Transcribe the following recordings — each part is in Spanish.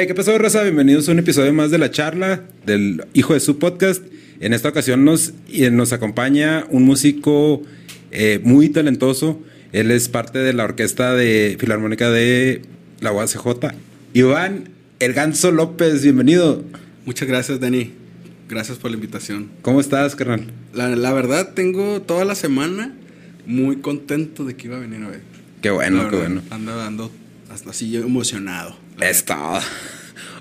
Hey, ¿qué pasó, Rosa? Bienvenidos a un episodio más de la charla del Hijo de su podcast. En esta ocasión nos, nos acompaña un músico eh, muy talentoso. Él es parte de la orquesta de Filarmónica de la UACJ. Iván El Ganso López, bienvenido. Muchas gracias, Dani. Gracias por la invitación. ¿Cómo estás, carnal? La, la verdad, tengo toda la semana muy contento de que iba a venir hoy. Qué bueno, qué bueno. Ando, ando hasta así emocionado. Es todo.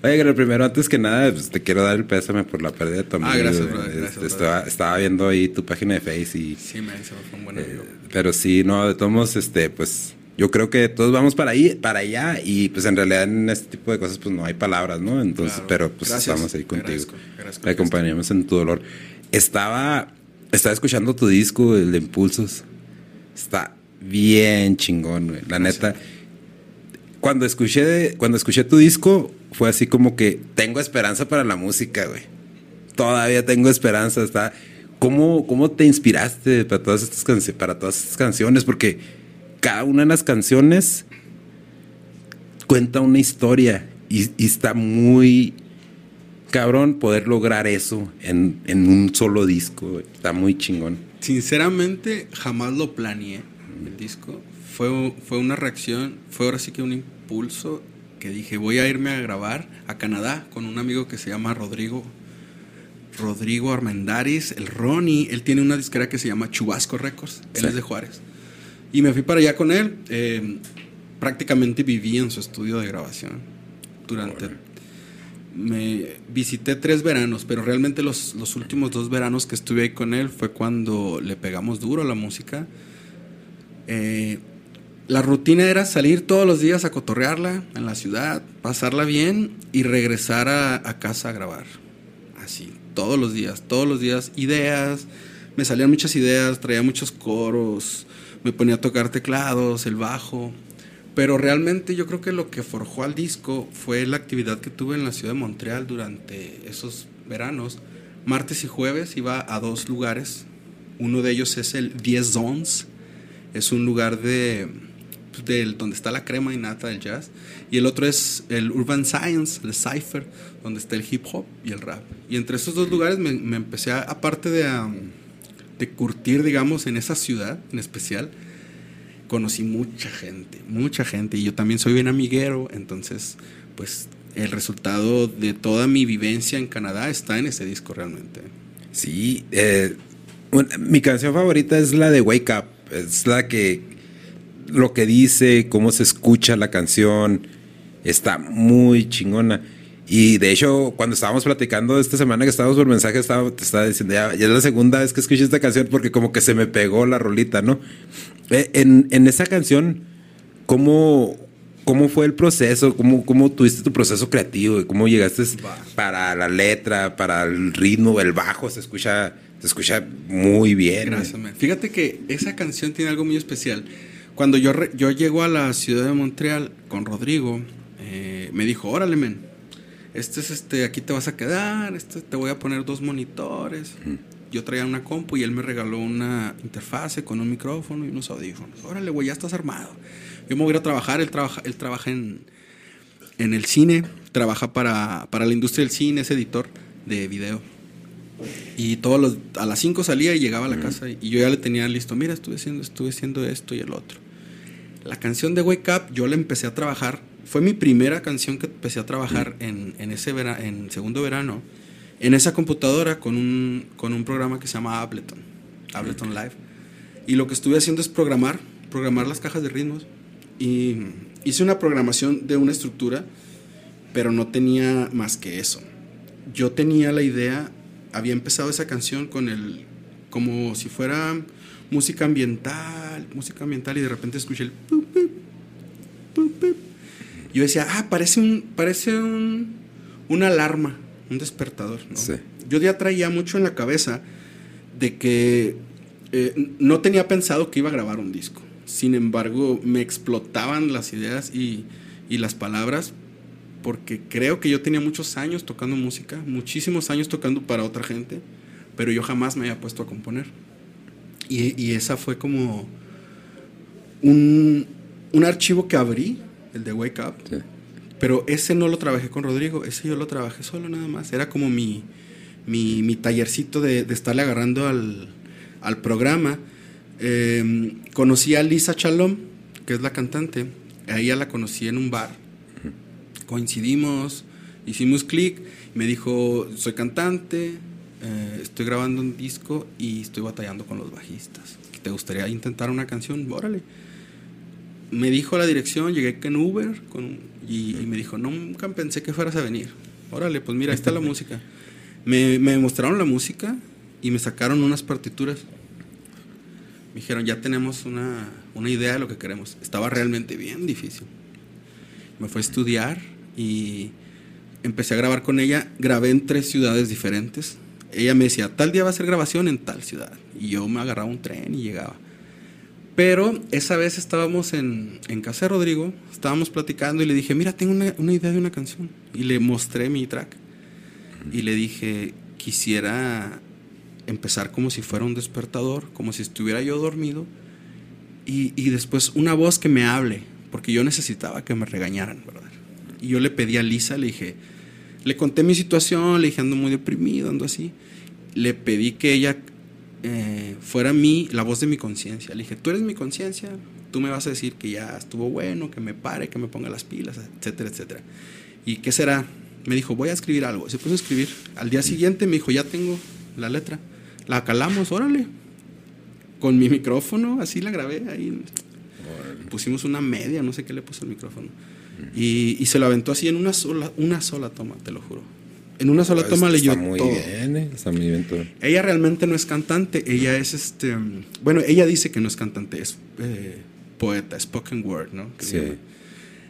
Oye, primero, antes que nada, pues, te quiero dar el pésame por la pérdida de tu amigo. Ah, gracias, brother, gracias, estaba, estaba, viendo ahí tu página de Face y... Sí, me hizo un buen amigo. Eh, pero sí, no, de todos modos, este, pues... Yo creo que todos vamos para ahí, para allá, y pues en realidad en este tipo de cosas pues no hay palabras, ¿no? Entonces, Claro. pero pues Gracias. estamos ahí contigo. Agradezco, agradezco Te acompañamos en tu dolor. Estaba, estaba escuchando tu disco, el de Impulsos. Está bien chingón, güey. La neta. Cuando escuché, cuando escuché tu disco, fue así como que tengo esperanza para la música, güey. Todavía tengo esperanza. Está. ¿Cómo, cómo te inspiraste para todas estas canciones? Para todas estas canciones? Porque cada una de las canciones cuenta una historia y, está muy cabrón poder lograr eso en, en un solo disco. Está muy chingón. Sinceramente, jamás lo planeé el disco. Fue, fue una reacción, fue ahora sí que un impulso que dije, voy a irme a grabar a Canadá con un amigo que se llama Rodrigo. Rodrigo Armendaris, el Ronnie, él tiene una disquera que se llama Chubasco Records, él Sí. es de Juárez. Y me fui para allá con él, eh, prácticamente viví en su estudio de grabación durante... Me visité tres veranos, pero realmente los, los últimos dos veranos que estuve ahí con él fue cuando le pegamos duro a la música. Eh, la rutina era salir todos los días a cotorrearla en la ciudad, pasarla bien y regresar a, casa a grabar. Así, todos los días, todos los días, ideas. Me salían muchas ideas, traía muchos coros, me ponía a tocar teclados, el bajo. Pero realmente yo creo que lo que forjó al disco fue la actividad que tuve en la ciudad de Montreal durante esos veranos. Martes y jueves iba a dos lugares. Uno de ellos es el 10 Zones. Es un lugar de, del- donde está la crema y nata del jazz. Y el otro es el Urban Science, el Cypher, donde está el hip hop y el rap. Y entre esos dos lugares me, me empecé, a, aparte de, a- de curtir, digamos, en esa ciudad en especial, conocí mucha gente, mucha gente. Y yo también soy bien amiguero, entonces, pues el resultado de toda mi vivencia en Canadá está en ese disco realmente. Sí, eh, mi canción favorita es la de Wake Up. Es la que lo que dice, cómo se escucha la canción, está muy chingona. Y de hecho, cuando estábamos platicando esta semana que estábamos por mensaje, estaba, te estaba diciendo, ya, ya es la segunda vez que escuché esta canción porque como que se me pegó la rolita, ¿no? Eh, en, en esa canción, ¿cómo, cómo fue el proceso? ¿Cómo, ¿Cómo tuviste tu proceso creativo? ¿Cómo llegaste para la letra, para el ritmo, el bajo? Se escucha, se escucha muy bien. Gracias, man. Fíjate que esa canción tiene algo muy especial. Cuando yo, re- yo llego a la ciudad de Montreal con Rodrigo, eh, me dijo, órale, men, este es este, aquí te vas a quedar, este, te voy a poner dos monitores. Yo traía una compu y él me regaló una interfase con un micrófono y unos audífonos. Órale, güey, ya estás armado. Yo me voy a ir a trabajar, él trabaja, él trabaja en, en el cine, trabaja para, para la industria del cine, es editor de video. Y todos los, a las 5 salía y llegaba a la casa y, y yo ya le tenía listo, mira, estuve haciendo, estuve haciendo esto y el otro. La canción de Wake Up yo la empecé a trabajar, fue mi primera canción que empecé a trabajar en, en ese vera- en segundo verano, en esa computadora con un, con un programa que se llama Ableton, Ableton Live. Y lo que estuve haciendo es programar, programar las cajas de ritmos. Y hice una programación de una estructura, pero no tenía más que eso. Yo tenía la idea, había empezado esa canción con el, como si fuera música ambiental, música ambiental, y de repente escuché el... pup, pup, pup. Yo decía, ah, parece un, parece un, una alarma, un despertador, ¿no? Sí. Yo ya traía mucho en la cabeza de que eh, no tenía pensado que iba a grabar un disco. Sin embargo, me explotaban las ideas y, y las palabras porque creo que yo tenía muchos años tocando música, muchísimos años tocando para otra gente, pero yo jamás me había puesto a componer. Y, y esa fue como un, un archivo que abrí, el de Wake Up, Sí. Pero ese no lo trabajé con Rodrigo, ese yo lo trabajé solo nada más. Era como mi, mi, mi tallercito de, de, estarle agarrando al, al programa. Eh, conocí a Lisa Chalom, que es la cantante. A ella la conocí en un bar. Coincidimos, hicimos clic. Me dijo, soy cantante, eh, estoy grabando un disco y estoy batallando con los bajistas. ¿Te gustaría intentar una canción? Órale. Me dijo la dirección, llegué en Uber con, y, y, me dijo, nunca pensé que fueras a venir. Órale, pues mira, ahí está la música. Me, me mostraron la música y me sacaron unas partituras. Me dijeron, ya tenemos una, una idea de lo que queremos. Estaba realmente bien difícil. Me fue a estudiar y empecé a grabar con ella. Grabé en tres ciudades diferentes. Ella me decía, tal día va a ser grabación en tal ciudad. Y yo me agarraba un tren y llegaba. Pero esa vez estábamos en, en casa de Rodrigo, estábamos platicando y le dije, mira, tengo una, una idea de una canción. Y le mostré mi track. Y le dije, quisiera empezar como si fuera un despertador, como si estuviera yo dormido. Y, y después una voz que me hable, porque yo necesitaba que me regañaran, ¿verdad? Y yo le pedí a Lisa, le dije, le conté mi situación, le dije ando muy deprimido, ando así. Le pedí que ella eh, fuera mí, la voz de mi conciencia. Le dije, tú eres mi conciencia, tú me vas a decir que ya estuvo bueno, que me pare, que me ponga las pilas, etcétera, etcétera. ¿Y qué será? Me dijo, voy a escribir algo. Se puso a escribir. Al día siguiente me dijo, ya tengo la letra. La calamos, órale. Con mi micrófono, así la grabé ahí. Pusimos una media, no sé qué le puso el micrófono. Y, y, se lo aventó así en una sola, una sola toma, te lo juro. En una sola toma leyó está muy todo. Bien, eh, está muy bien todo. Ella realmente no es cantante, ella es este. Bueno, ella dice que no es cantante, es eh, poeta, spoken word, ¿no? Que Sí.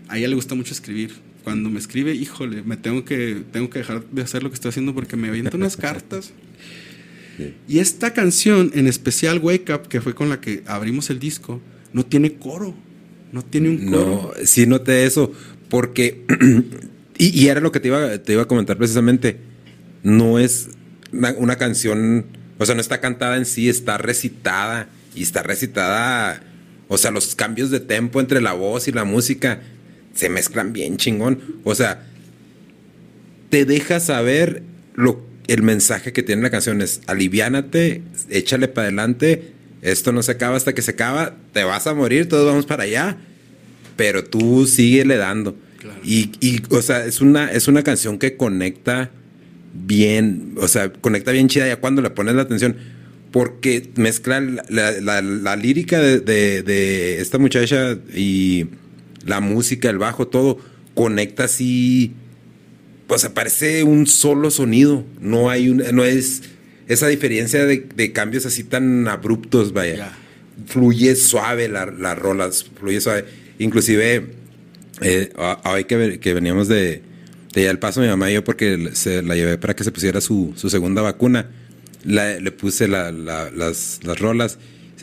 A ella le gusta mucho escribir. Cuando me escribe, híjole, me tengo que, tengo que dejar de hacer lo que estoy haciendo porque me avienta unas cartas. Sí. Y esta canción, en especial Wake Up, que fue con la que abrimos el disco, no tiene coro. No tiene un coro. No, sí noté eso, porque, y, y, era lo que te iba, te iba a comentar precisamente, no es una, una, canción, o sea, no está cantada en sí, está recitada, y está recitada, o sea, los cambios de tempo entre la voz y la música se mezclan bien chingón, o sea, te deja saber lo, el mensaje que tiene la canción, es aliviánate, échale para adelante, esto no se acaba hasta que se acaba, te vas a morir, todos vamos para allá, pero tú síguele dando. Claro. Y, y, o sea, es una, es una canción que conecta bien, o sea, conecta bien chida ya cuando le pones la atención, porque mezcla la, la, la, la lírica de, de, de, esta muchacha y la música, el bajo, todo, conecta así, o sea, parece un solo sonido, no hay un, no es esa diferencia de, de, cambios así tan abruptos, vaya. Ya. Fluye suave las la rolas, fluye suave. Inclusive, eh, hoy que, que, veníamos de, de al paso, mi mamá y yo, porque se la llevé para que se pusiera su, su segunda vacuna, la, le puse la, la, las, las rolas.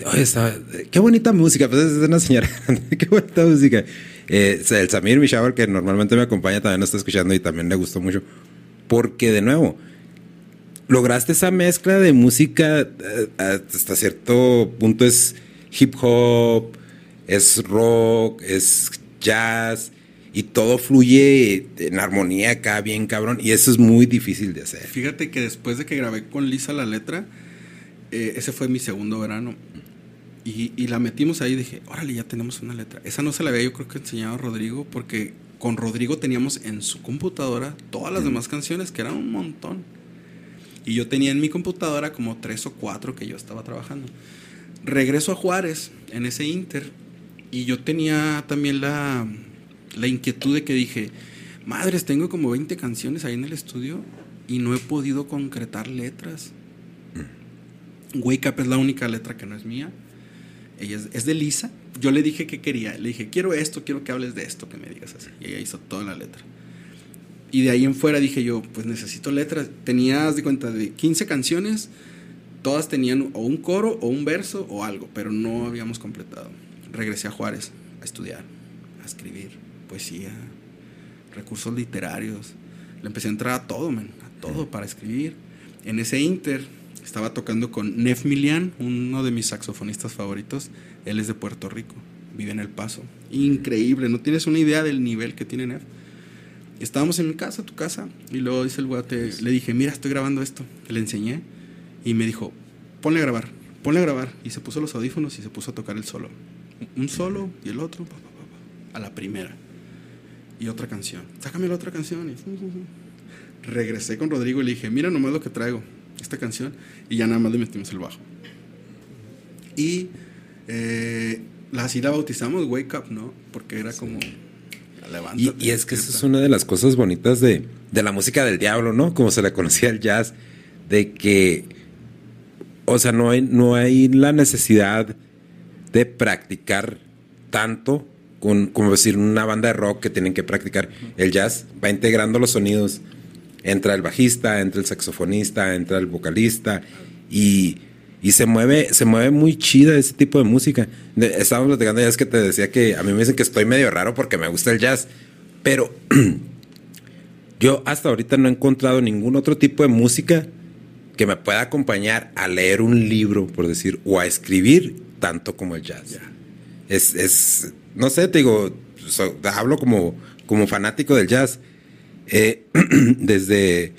Oye, está, qué bonita música, pues es una señora, qué bonita música. Eh, el Samir Mishawer, que normalmente me acompaña, también lo está escuchando y también le gustó mucho. Porque, de nuevo, lograste esa mezcla de música eh, hasta cierto punto es hip hop, es rock, es jazz y todo fluye en armonía acá bien cabrón y eso es muy difícil de hacer. Fíjate que después de que grabé con Lisa la letra, eh, ese fue mi segundo verano y, y, la metimos ahí y dije, órale, ya tenemos una letra. Esa no se la había yo creo que enseñado a Rodrigo porque con Rodrigo teníamos en su computadora todas las mm. demás canciones que eran un montón. Y yo tenía en mi computadora como tres o cuatro que yo estaba trabajando. Regreso a Juárez en ese Inter y yo tenía también la, la inquietud de que dije, madres, tengo como 20 canciones ahí en el estudio y no he podido concretar letras. Mm. Wake Up es la única letra que no es mía. Ella es, es, de Lisa. Yo le dije que quería. Le dije, quiero esto, quiero que hables de esto, que me digas así. Y ella hizo toda la letra. Y de ahí en fuera dije yo, pues necesito letras. Tenía, de cuenta, de 15 canciones, todas tenían o un coro o un verso o algo, pero no habíamos completado. Regresé a Juárez a estudiar, a escribir poesía, recursos literarios. Le empecé a entrar a todo, man, a todo para escribir. En ese inter estaba tocando con Nef Milian, uno de mis saxofonistas favoritos. Él es de Puerto Rico, vive en El Paso. Increíble, no tienes una idea del nivel que tiene Nef estábamos en mi casa, tu casa, y luego dice el guate, le dije, mira, estoy grabando esto. Le enseñé y me dijo, ponle a grabar, ponle a grabar. Y se puso los audífonos y se puso a tocar el solo. Un solo y el otro, a la primera. Y otra canción. Sácame la otra canción. Y regresé con Rodrigo y le dije, mira nomás lo que traigo, esta canción. Y ya nada más le metimos el bajo. Y eh, así la bautizamos Wake Up, ¿no? Porque era como... Y, y, es que esa es una de las cosas bonitas de, de, la música del diablo, ¿no? Como se le conocía el jazz, de que, o sea, no hay, no hay la necesidad de practicar tanto con, como decir, una banda de rock que tienen que practicar. El jazz va integrando los sonidos. Entra el bajista, entra el saxofonista, entra el vocalista y y se mueve, se mueve muy chida ese tipo de música. estábamos platicando ya es que te decía que a mí me dicen que estoy medio raro porque me gusta el jazz, pero yo hasta ahorita no he encontrado ningún otro tipo de música que me pueda acompañar a leer un libro, por decir, o a escribir tanto como el jazz. Es, es, no sé, te digo, hablo como, como fanático del jazz. Eh, desde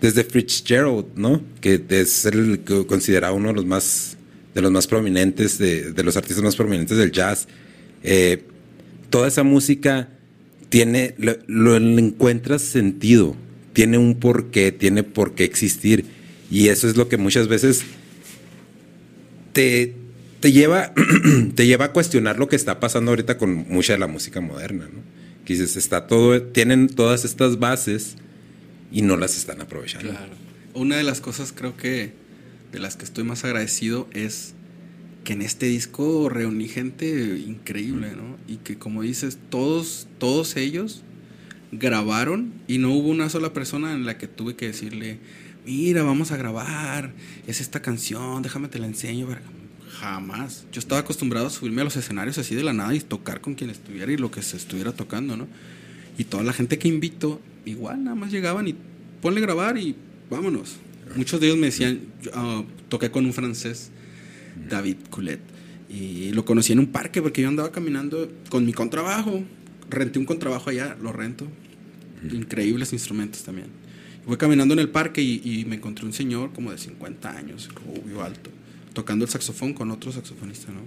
desde Fitzgerald, ¿no? Que es el considerado uno de los más de los más prominentes, de, los artistas más prominentes del jazz. Eh, toda esa música tiene, lo, encuentras sentido, tiene un porqué, tiene por qué existir. Y eso es lo que muchas veces te, te, lleva, te lleva a cuestionar lo que está pasando ahorita con mucha de la música moderna, ¿no? Que dices, está todo, tienen todas estas bases y no las están aprovechando. Claro. Una de las cosas creo que de las que estoy más agradecido es que en este disco reuní gente increíble, ¿no? Y que como dices, todos, todos ellos grabaron y no hubo una sola persona en la que tuve que decirle, mira, vamos a grabar, es esta canción, déjame te la enseño. Jamás. Yo estaba acostumbrado a subirme a los escenarios así de la nada y tocar con quien estuviera y lo que se estuviera tocando, ¿no? Y toda la gente que invito, igual, nada más llegaban y ponle grabar y vámonos. Muchos de ellos me decían, ah, toqué con un francés, David Coulet, y lo conocí en un parque porque yo andaba caminando con mi contrabajo. Renté un contrabajo allá, lo rento. Increíbles instrumentos también. Voy caminando en el parque y, me encontré un señor como de 50 años, rubio, alto, tocando el saxofón con otro saxofonista, ¿no?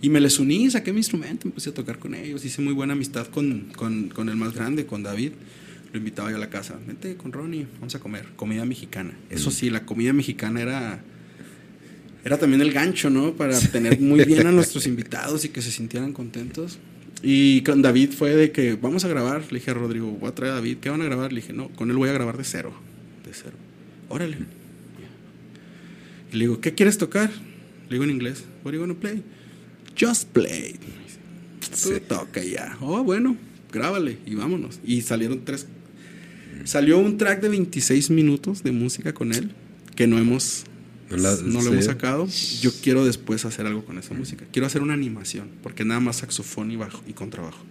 Y me les uní, saqué mi instrumento, empecé a tocar con ellos, hice muy buena amistad con, con, con el más grande, con David. Lo invitaba yo a la casa, vente con Ronnie, vamos a comer, comida mexicana. Eso mm. sí, la comida mexicana era, era también el gancho, ¿no? Para tener muy bien a nuestros invitados y que se sintieran contentos. Y con David fue de que vamos a grabar. Le dije a Rodrigo, voy a traer a David, ¿qué van a grabar? Le dije, no, con él voy a grabar de cero. De cero. Órale. Y le digo, ¿qué quieres tocar? Le digo en inglés, what are you gonna play? Just Play. Tú toca ya. Oh, bueno, grábale y vámonos. Y salieron tres. Salió un track de 26 minutos de música con él que no hemos no, lo hemos sacado. Yo quiero después hacer algo con esa música. Quiero hacer una animación, porque nada más saxofón y bajo y contrabajo.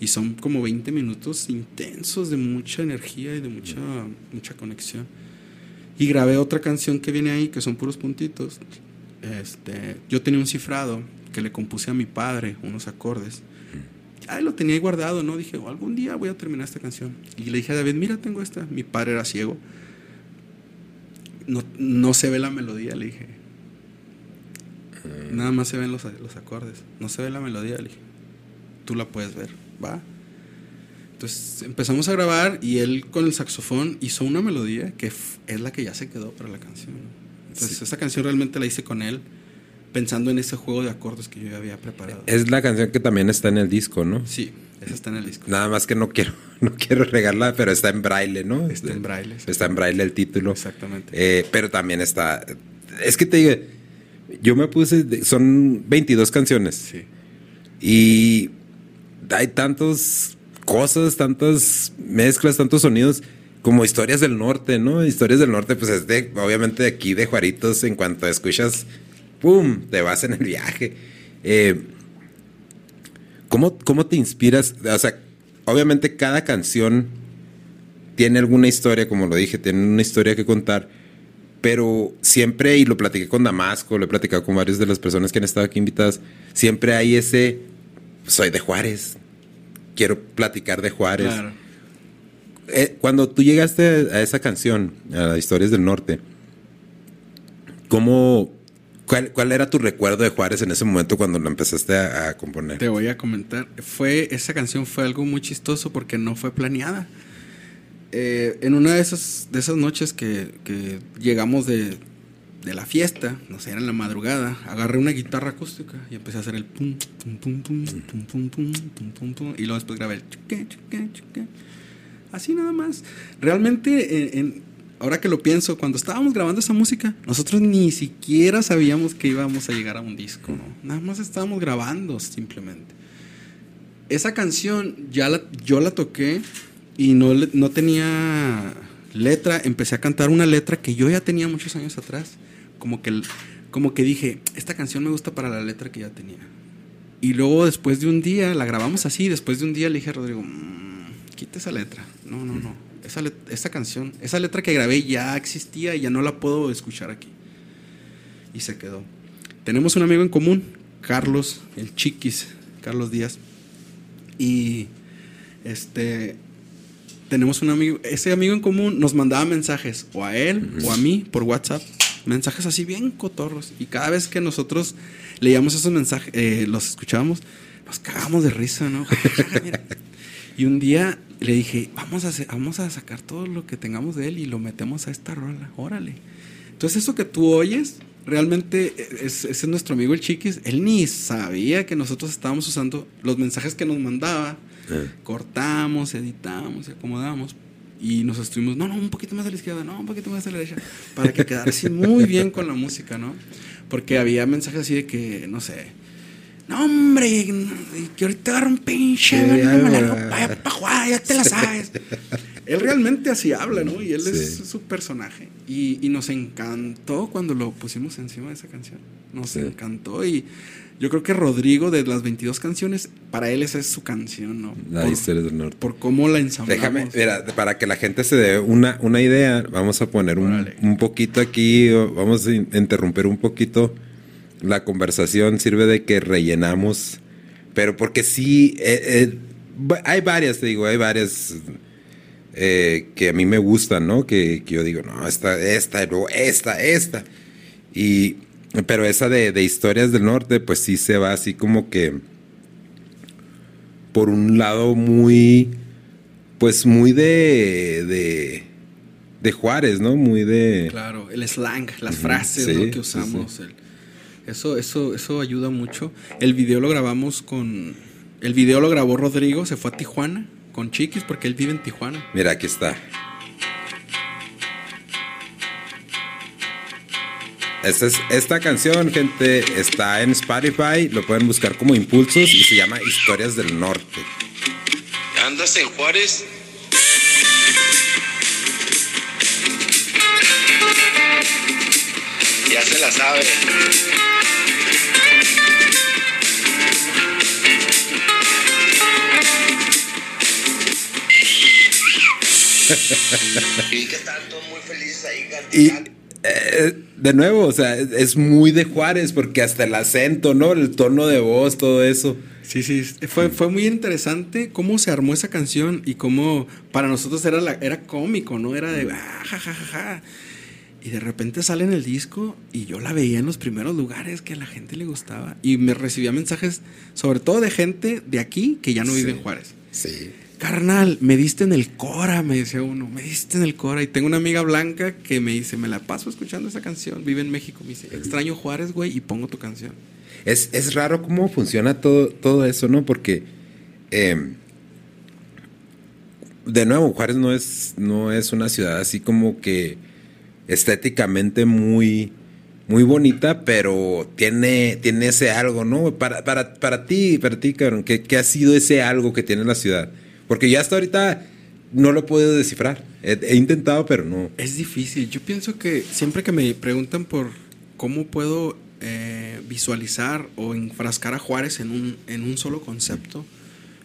Y son como 20 minutos intensos de mucha energía y de mucha, mucha conexión. Y grabé otra canción que viene ahí, que son puros puntitos. Este, yo tenía un cifrado que le compuse a mi padre unos acordes. Ahí lo tenía guardado, ¿no? Dije, oh, algún día voy a terminar esta canción. Y le dije a David, mira, tengo esta. Mi padre era ciego. No, no se ve la melodía, le dije. Nada más se ven los, los acordes. No se ve la melodía, le dije. Tú la puedes ver, ¿va? Entonces empezamos a grabar y él con el saxofón hizo una melodía que es la que ya se quedó para la canción. Entonces esa canción realmente la hice con él pensando en ese juego de acordes que yo ya había preparado. Es la canción que también está en el disco, ¿no? Sí, esa está en el disco. Nada más que no quiero, no quiero regarla, pero está en braille, ¿no? Está en braille. Está en braille el título. Exactamente. Eh, pero también está. Es que te digo, yo me puse. Son 22 canciones. Sí. Y hay tantas cosas, tantas mezclas, tantos sonidos como historias del norte, ¿no? Historias del norte, pues es de, obviamente de aquí, de Juaritos, en cuanto escuchas ¡pum! Te vas en el viaje. Eh, ¿cómo, ¿Cómo te inspiras? O sea, obviamente cada canción tiene alguna historia, como lo dije, tiene una historia que contar, pero siempre, y lo platiqué con Damasco, lo he platicado con varias de las personas que han estado aquí invitadas, siempre hay ese, soy de Juárez, quiero platicar de Juárez. eh, cuando tú llegaste a esa canción, a Historias del Norte, ¿cómo, cuál, cuál era tu recuerdo de Juárez en ese momento cuando lo empezaste a, a componer? Te voy a comentar. Fue, esa canción fue algo muy chistoso porque no fue planeada. Eh, en una de esas, de esas noches que, que llegamos de, de la fiesta, no sé, era en la madrugada, agarré una guitarra acústica y empecé a hacer el pum, pum, pum, pum, pum, pum, pum, pum, pum, pum, y luego después grabé el chuque, chuque, chuque. Así nada más. Realmente, en, en- ahora que lo pienso, cuando estábamos grabando esa música, nosotros ni siquiera sabíamos que íbamos a llegar a un disco, ¿no? Nada más estábamos grabando simplemente. Esa canción ya la, yo la toqué y no, no tenía letra. Empecé a cantar una letra que yo ya tenía muchos años atrás. Como que, como que dije, esta canción me gusta para la letra que ya tenía. Y luego después de un día, la grabamos así, después de un día le dije a Rodrigo, "Mm, quita esa letra. No, no, no. Esa, canción, esa letra que grabé ya existía y ya no la puedo escuchar aquí. Y se quedó. Tenemos un amigo en común, Carlos, el Chiquis, Carlos Díaz. Y este tenemos un amigo, ese amigo en común nos mandaba mensajes o a él o a mí por WhatsApp, mensajes así bien cotorros. Y cada vez que nosotros leíamos esos mensajes, eh, los escuchábamos, nos cagábamos de risa, ¿no? Mira. y un día le dije, vamos a, hacer- vamos a sacar todo lo que tengamos de él y lo metemos a esta rola, órale. Entonces eso que tú oyes, realmente es, ese es nuestro amigo el Chiquis, él ni sabía que nosotros estábamos usando los mensajes que nos mandaba, Eh. cortamos, editamos y acomodamos. Y nos estuvimos, no, no, un poquito más a la izquierda, no, un poquito más a la derecha, para que quedara así muy bien con la música, ¿no? Porque había mensajes así de que, no sé, no, hombre, que ahorita agarra un pinche, Sí, no, ya, me la pa' jugar, ya te la sabes. él realmente así habla, ¿no? Y él es su personaje. Y, y nos encantó cuando lo pusimos encima de esa canción. Nos Sí. encantó. Y yo creo que Rodrigo, de las 22 canciones, para él esa es su canción, ¿no? La por, Historia del Norte. por cómo la ensamblamos. Déjame, mira, para que la gente se dé una, una idea, vamos a poner un, un poquito aquí, vamos a in- interrumpir un poquito la conversación, sirve de que rellenamos, pero porque sí, eh, eh, hay varias, te digo, hay varias eh, que a mí me gustan, ¿no? Que, que yo digo, no, esta, esta, esta, esta. Y, pero esa de, de historias del norte, pues sí se va así como que por un lado muy, pues muy de, de, de Juárez, ¿no? Muy de... Claro, el slang, las frases sí, ¿no? que sí, usamos. el- eso, eso, eso ayuda mucho. El video lo grabamos con. El video lo grabó Rodrigo, se fue a Tijuana con Chiquis porque él vive en Tijuana. Mira, aquí está. Esta, es, esta canción, gente, está en Spotify. Lo pueden buscar como Impulsos y se llama Historias del Norte. ¿Andas en Juárez? Ya se la sabe. y que están todos muy felices ahí Y cantando. eh, de nuevo, o sea, es, es muy de Juárez porque hasta el acento, ¿no? El tono de voz, todo eso. Sí, sí, fue, fue muy interesante cómo se armó esa canción y cómo para nosotros era, la, era cómico, ¿no? Era de ah, ja, ja, ja, ja. Y de repente sale en el disco y yo la veía en los primeros lugares que a la gente le gustaba. Y me recibía mensajes, sobre todo de gente de aquí que ya no vive Sí. en Juárez. Sí. Carnal, me diste en el Cora, me decía uno, me diste en el Cora. Y tengo una amiga blanca que me dice, me la paso escuchando esa canción, vive en México. Me dice, extraño Juárez, güey, y pongo tu canción. Es, es raro cómo funciona todo, todo eso, ¿no? Porque, eh, de nuevo, Juárez no es, no es una ciudad así como que estéticamente muy, muy bonita, pero tiene, tiene ese algo, ¿no? Para, para, para ti, para ti, cabrón, ¿qué, qué ha sido ese algo que tiene la ciudad? Porque ya hasta ahorita no lo podido descifrar. He, intentado, pero no. Es difícil. Yo pienso que siempre que me preguntan por cómo puedo eh, visualizar o enfrascar a Juárez en un, en un solo concepto,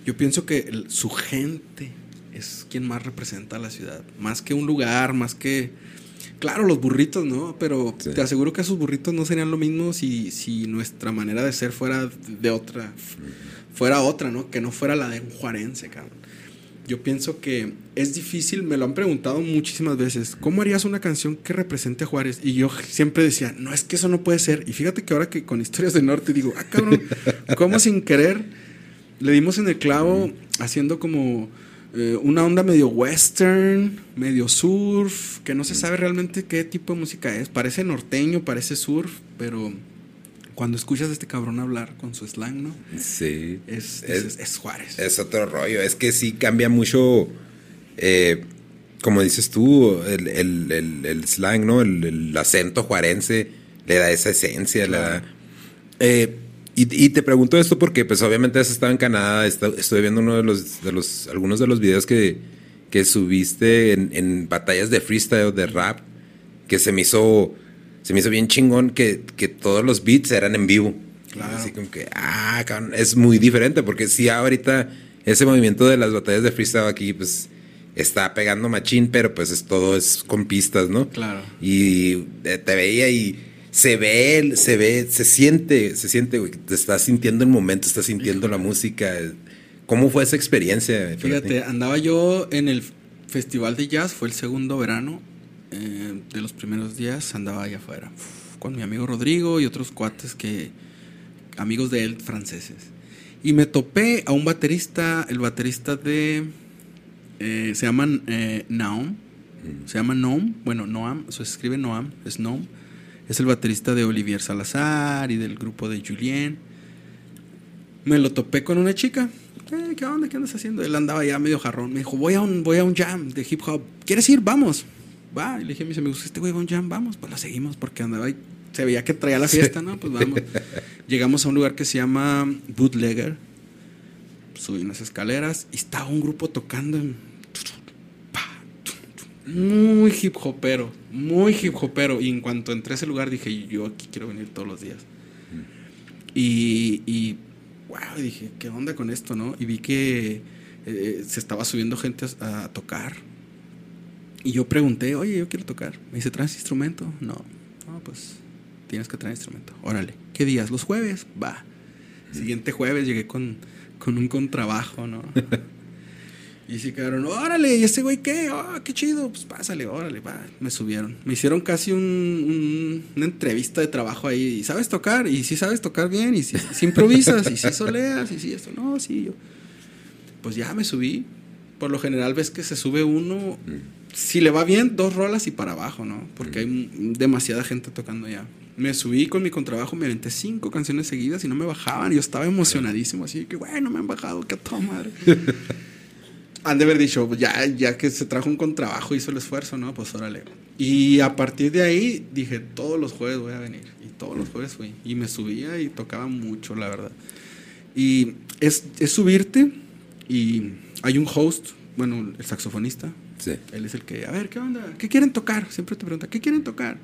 yo pienso que su gente es quien más representa a la ciudad. Más que un lugar, más que... Claro, los burritos, ¿no? Pero Sí. te aseguro que esos burritos no serían lo mismo si, si nuestra manera de ser fuera de otra. Fuera otra, ¿no? Que no fuera la de un juarense, cabrón. yo pienso que es difícil, me lo han preguntado muchísimas veces, ¿cómo harías una canción que represente a Juárez? Y yo siempre decía, no, es que eso no puede ser. Y fíjate que ahora que con Historias del Norte digo, ah, cabrón, ¿cómo sin querer le dimos en el clavo haciendo como eh, una onda medio western, medio surf, que no se sabe realmente qué tipo de música es. Parece norteño, parece surf, pero cuando escuchas a este cabrón hablar con su slang, ¿no? Sí. Es, es, es Juárez. Es otro rollo. Es que sí cambia mucho. eh, como dices tú, el, el- el- el slang, ¿no? El, acento juarense le da esa esencia. le da- Eh, y, y te pregunto esto porque, pues, obviamente has estado en Canadá. está- estuve viendo uno de los, de los, algunos de los videos que, que subiste en, en batallas de freestyle, de rap, que se me hizo, se me hizo bien chingón que, que todos los beats eran en vivo. Claro. Así como que, ah, cabrón, es muy diferente porque si ahorita ese movimiento de las batallas de freestyle aquí, pues está pegando machín, pero pues es todo es con pistas, ¿no? Claro. Y eh, te veía y se ve, se ve, se siente, se siente, güey, te estás sintiendo el momento, estás sintiendo la música. ¿Cómo fue esa experiencia? Fíjate, andaba yo en el festival de jazz, fue el segundo verano. eh, de los primeros días andaba allá afuera con mi amigo Rodrigo y otros cuates que amigos de él franceses. Y me topé a un baterista, el baterista de eh, se llama eh, Naum, se llama Noam, bueno, Noam, se escribe Noam, es Noam. Es el baterista de Olivier Salazar y del grupo de Julien. Me lo topé con una chica. "Eh, ¿Qué onda? ¿Qué andas haciendo? Él andaba ya medio jarrón. Me dijo, voy a un, voy a un jam de hip hop. ¿Quieres ir? Vamos. Va. Y le dije a mis amigos, este güey va a un jam, vamos. Pues lo seguimos porque andaba ahí. Se veía que traía la fiesta, ¿no? Pues vamos. Llegamos a un lugar que se llama Bootlegger. Subí unas escaleras y estaba un grupo tocando en... Muy hip hopero, muy hip hopero. Y en cuanto entré a ese lugar dije, yo aquí quiero venir todos los días. Y, y wow, dije, ¿qué onda con esto, no? Y vi que eh, se estaba subiendo gente a, a tocar. Y yo pregunté, oye, yo quiero tocar. Me dice, ¿traes instrumento? No. No, pues tienes que traer instrumento. Órale. ¿Qué días? ¿Los jueves? Va. Siguiente jueves llegué con, con un contrabajo, ¿no? y se quedaron, órale, ¿y ese güey qué? Oh, qué chido. Pues pásale, órale, va. Me subieron. Me hicieron casi un- un- una entrevista de trabajo ahí. ¿Y sabes tocar? Y si sabes tocar bien, y si, si improvisas, y si soleas, y si esto, no, sí, yo. Pues ya me subí. Por lo general ves que se sube uno, si le va bien, dos rolas y para abajo, ¿no? Porque hay demasiada gente tocando ya. Me subí con mi contrabajo, me aventé cinco canciones seguidas y no me bajaban. Yo estaba emocionadísimo, así que, bueno, me han bajado, qué toda madre. Han de haber dicho, ya, ya que se trajo un contrabajo, hizo el esfuerzo, ¿no? Pues órale. Y a partir de ahí dije, todos los jueves voy a venir. Y todos los jueves fui. Y me subía y tocaba mucho, la verdad. Y es, es subirte y hay un host, bueno, el saxofonista. Sí. Él es el que, a ver, ¿qué onda? ¿Qué quieren tocar? Siempre te pregunta, ¿qué quieren tocar?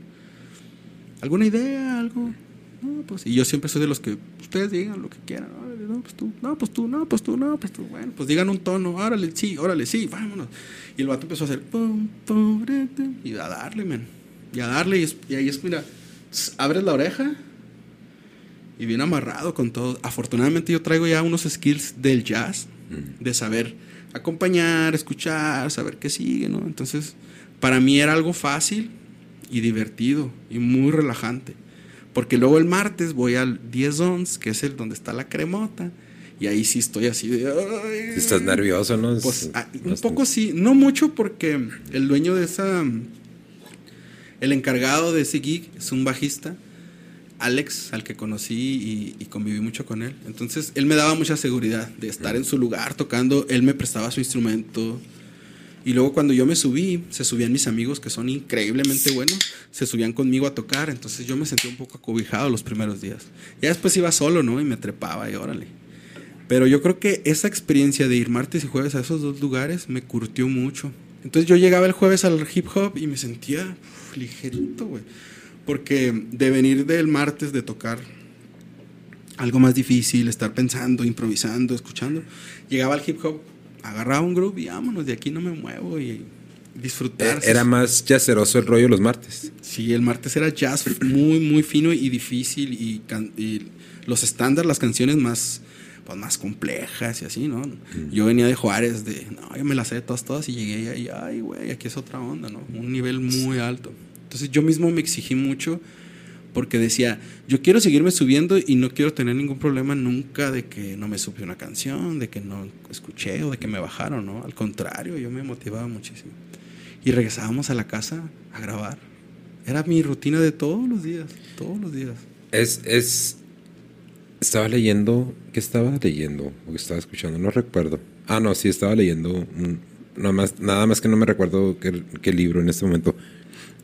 ¿Alguna idea? ¿Algo? No, pues, y yo siempre soy de los que ustedes digan lo que quieran. Órale, no, pues tú, no, pues tú, no, pues tú, no, pues tú. Bueno, pues digan un tono, órale, sí, órale, sí, vámonos. Y el vato empezó a hacer, pum, pum, y a darle, man. Y a darle, y, es- y ahí es, mira, abres la oreja y bien amarrado con todo. Afortunadamente yo traigo ya unos skills del jazz, de saber acompañar, escuchar, saber qué sigue, ¿no? Entonces, para mí era algo fácil y divertido y muy relajante. Porque luego el martes voy al 10 Ons, que es el donde está la cremota, y ahí sí estoy así de... "Ay". Estás nervioso, ¿no? Pues Es- ah, un poco sí, no mucho porque el dueño de esa, el encargado de ese gig es un bajista, Alex, al que conocí y, y conviví mucho con él. Entonces él me daba mucha seguridad de estar en su lugar tocando, él me prestaba su instrumento. Y luego cuando yo me subí, se subían mis amigos que son increíblemente buenos, se subían conmigo a tocar, entonces yo me sentí un poco acobijado los primeros días. Ya después iba solo, ¿no? Y me trepaba y órale. Pero yo creo que esa experiencia de ir martes y jueves a esos dos lugares me curtió mucho. Entonces yo llegaba el jueves al hip hop y me sentía uf, ligerito, güey. Porque de venir del martes de tocar algo más difícil, estar pensando, improvisando, escuchando, llegaba al hip hop, agarraba un groove y vámonos, de aquí no me muevo y disfrutar. Eh, Era más yaceroso el rollo los martes. Sí, el martes era jazz muy, muy fino y difícil y, los estándares, las canciones más, pues, más complejas y así, ¿no? Yo venía de Juárez, de, no, yo me las sé todas, todas y llegué y, ay, güey, aquí es otra onda, ¿no? Un nivel muy alto. Entonces yo mismo me exigí mucho porque decía, yo quiero seguirme subiendo y no quiero tener ningún problema nunca de que no me subió una canción, de que no escuché o de que me bajaron, ¿no? Al contrario, yo me motivaba muchísimo. Y regresábamos a la casa a grabar. Era mi rutina de todos los días, todos los días. Es, es, estaba leyendo, ¿qué estaba leyendo? ¿O qué estaba escuchando? No recuerdo. Ah, no, sí, estaba leyendo, nada, más, nada más que no me recuerdo qué, qué libro en este momento.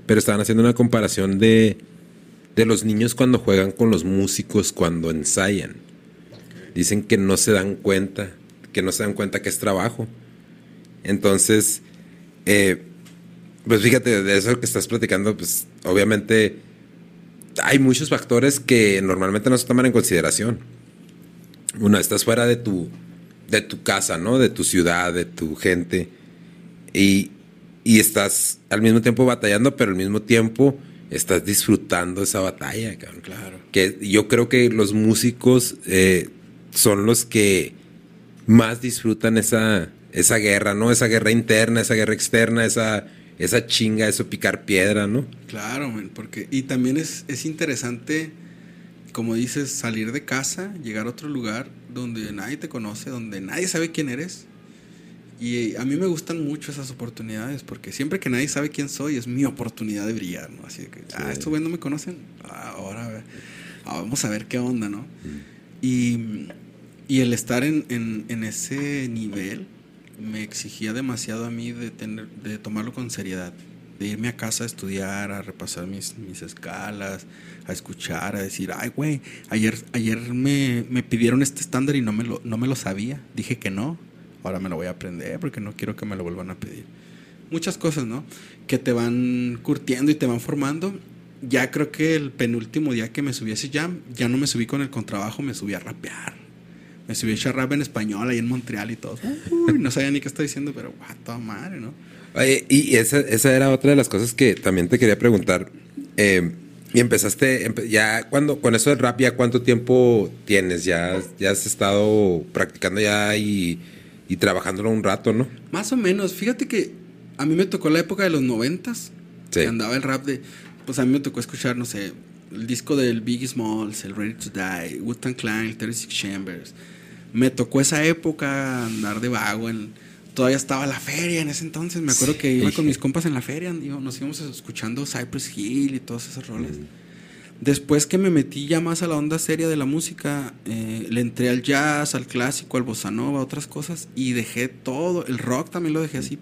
Pero estaban haciendo una comparación de de los niños cuando juegan con los músicos cuando ensayan. Dicen que no se dan cuenta, que no se dan cuenta que es trabajo. Entonces, eh, pues fíjate, de eso que estás platicando, pues obviamente hay muchos factores que normalmente no se toman en consideración. Uno, estás fuera de tu, de tu casa, ¿no? De tu ciudad, de tu gente. Y, y estás al mismo tiempo batallando, pero al mismo tiempo estás disfrutando esa batalla, cabrón. Claro. Que yo creo que los músicos eh, son los que más disfrutan esa, esa guerra, ¿no? Esa guerra interna, esa guerra externa, esa, esa chinga, eso picar piedra, ¿no? Claro, porque y también es, es interesante, como dices, salir de casa, llegar a otro lugar donde nadie te conoce, donde nadie sabe quién eres y a mí me gustan mucho esas oportunidades porque siempre que nadie sabe quién soy es mi oportunidad de brillar, ¿no? Así que, ah, estos güeyes no me conocen, ah, ahora ah, vamos a ver qué onda, ¿no? Y, y, el estar en, en, en, ese nivel me exigía demasiado a mí de, tener, de tomarlo con seriedad, de irme a casa a estudiar, a repasar mis, mis escalas, a escuchar, a decir, ay, güey, ayer, ayer me, me pidieron este estándar y no me, lo, no me lo sabía, dije que no ahora me lo voy a aprender porque no quiero que me lo vuelvan a pedir. Muchas cosas, ¿no? Que te van curtiendo y te van formando. Ya creo que el penúltimo día que me subí a ese jam, ya no me subí con el contrabajo, me subí a rapear. Me subí a echar rap en español ahí en Montreal y todo. No sabía ni qué estaba diciendo, pero guau, toda madre, ¿no? Y esa, esa, era otra de las cosas que también te quería preguntar. Eh, y empezaste, ya cuando, con eso del rap, ¿ya cuánto tiempo tienes? ¿Ya, ya has estado practicando ya y y trabajándolo un rato, ¿no? Más o menos. Fíjate que a mí me tocó la época de los noventas. Sí. Que andaba el rap de... Pues a mí me tocó escuchar, no sé, el disco del Biggie Smalls, el Ready to Die, Wu-Tang Clan, el 36 Chambers. Me tocó esa época andar de vago en... Todavía estaba la feria en ese entonces. Me acuerdo que iba con mis compas en la feria. Nos íbamos escuchando Cypress Hill y todos esos roles. Después que me metí ya más a la onda seria de la música, eh, le entré al jazz, al clásico, al bossa nova, otras cosas, y dejé todo. El rock también lo dejé así.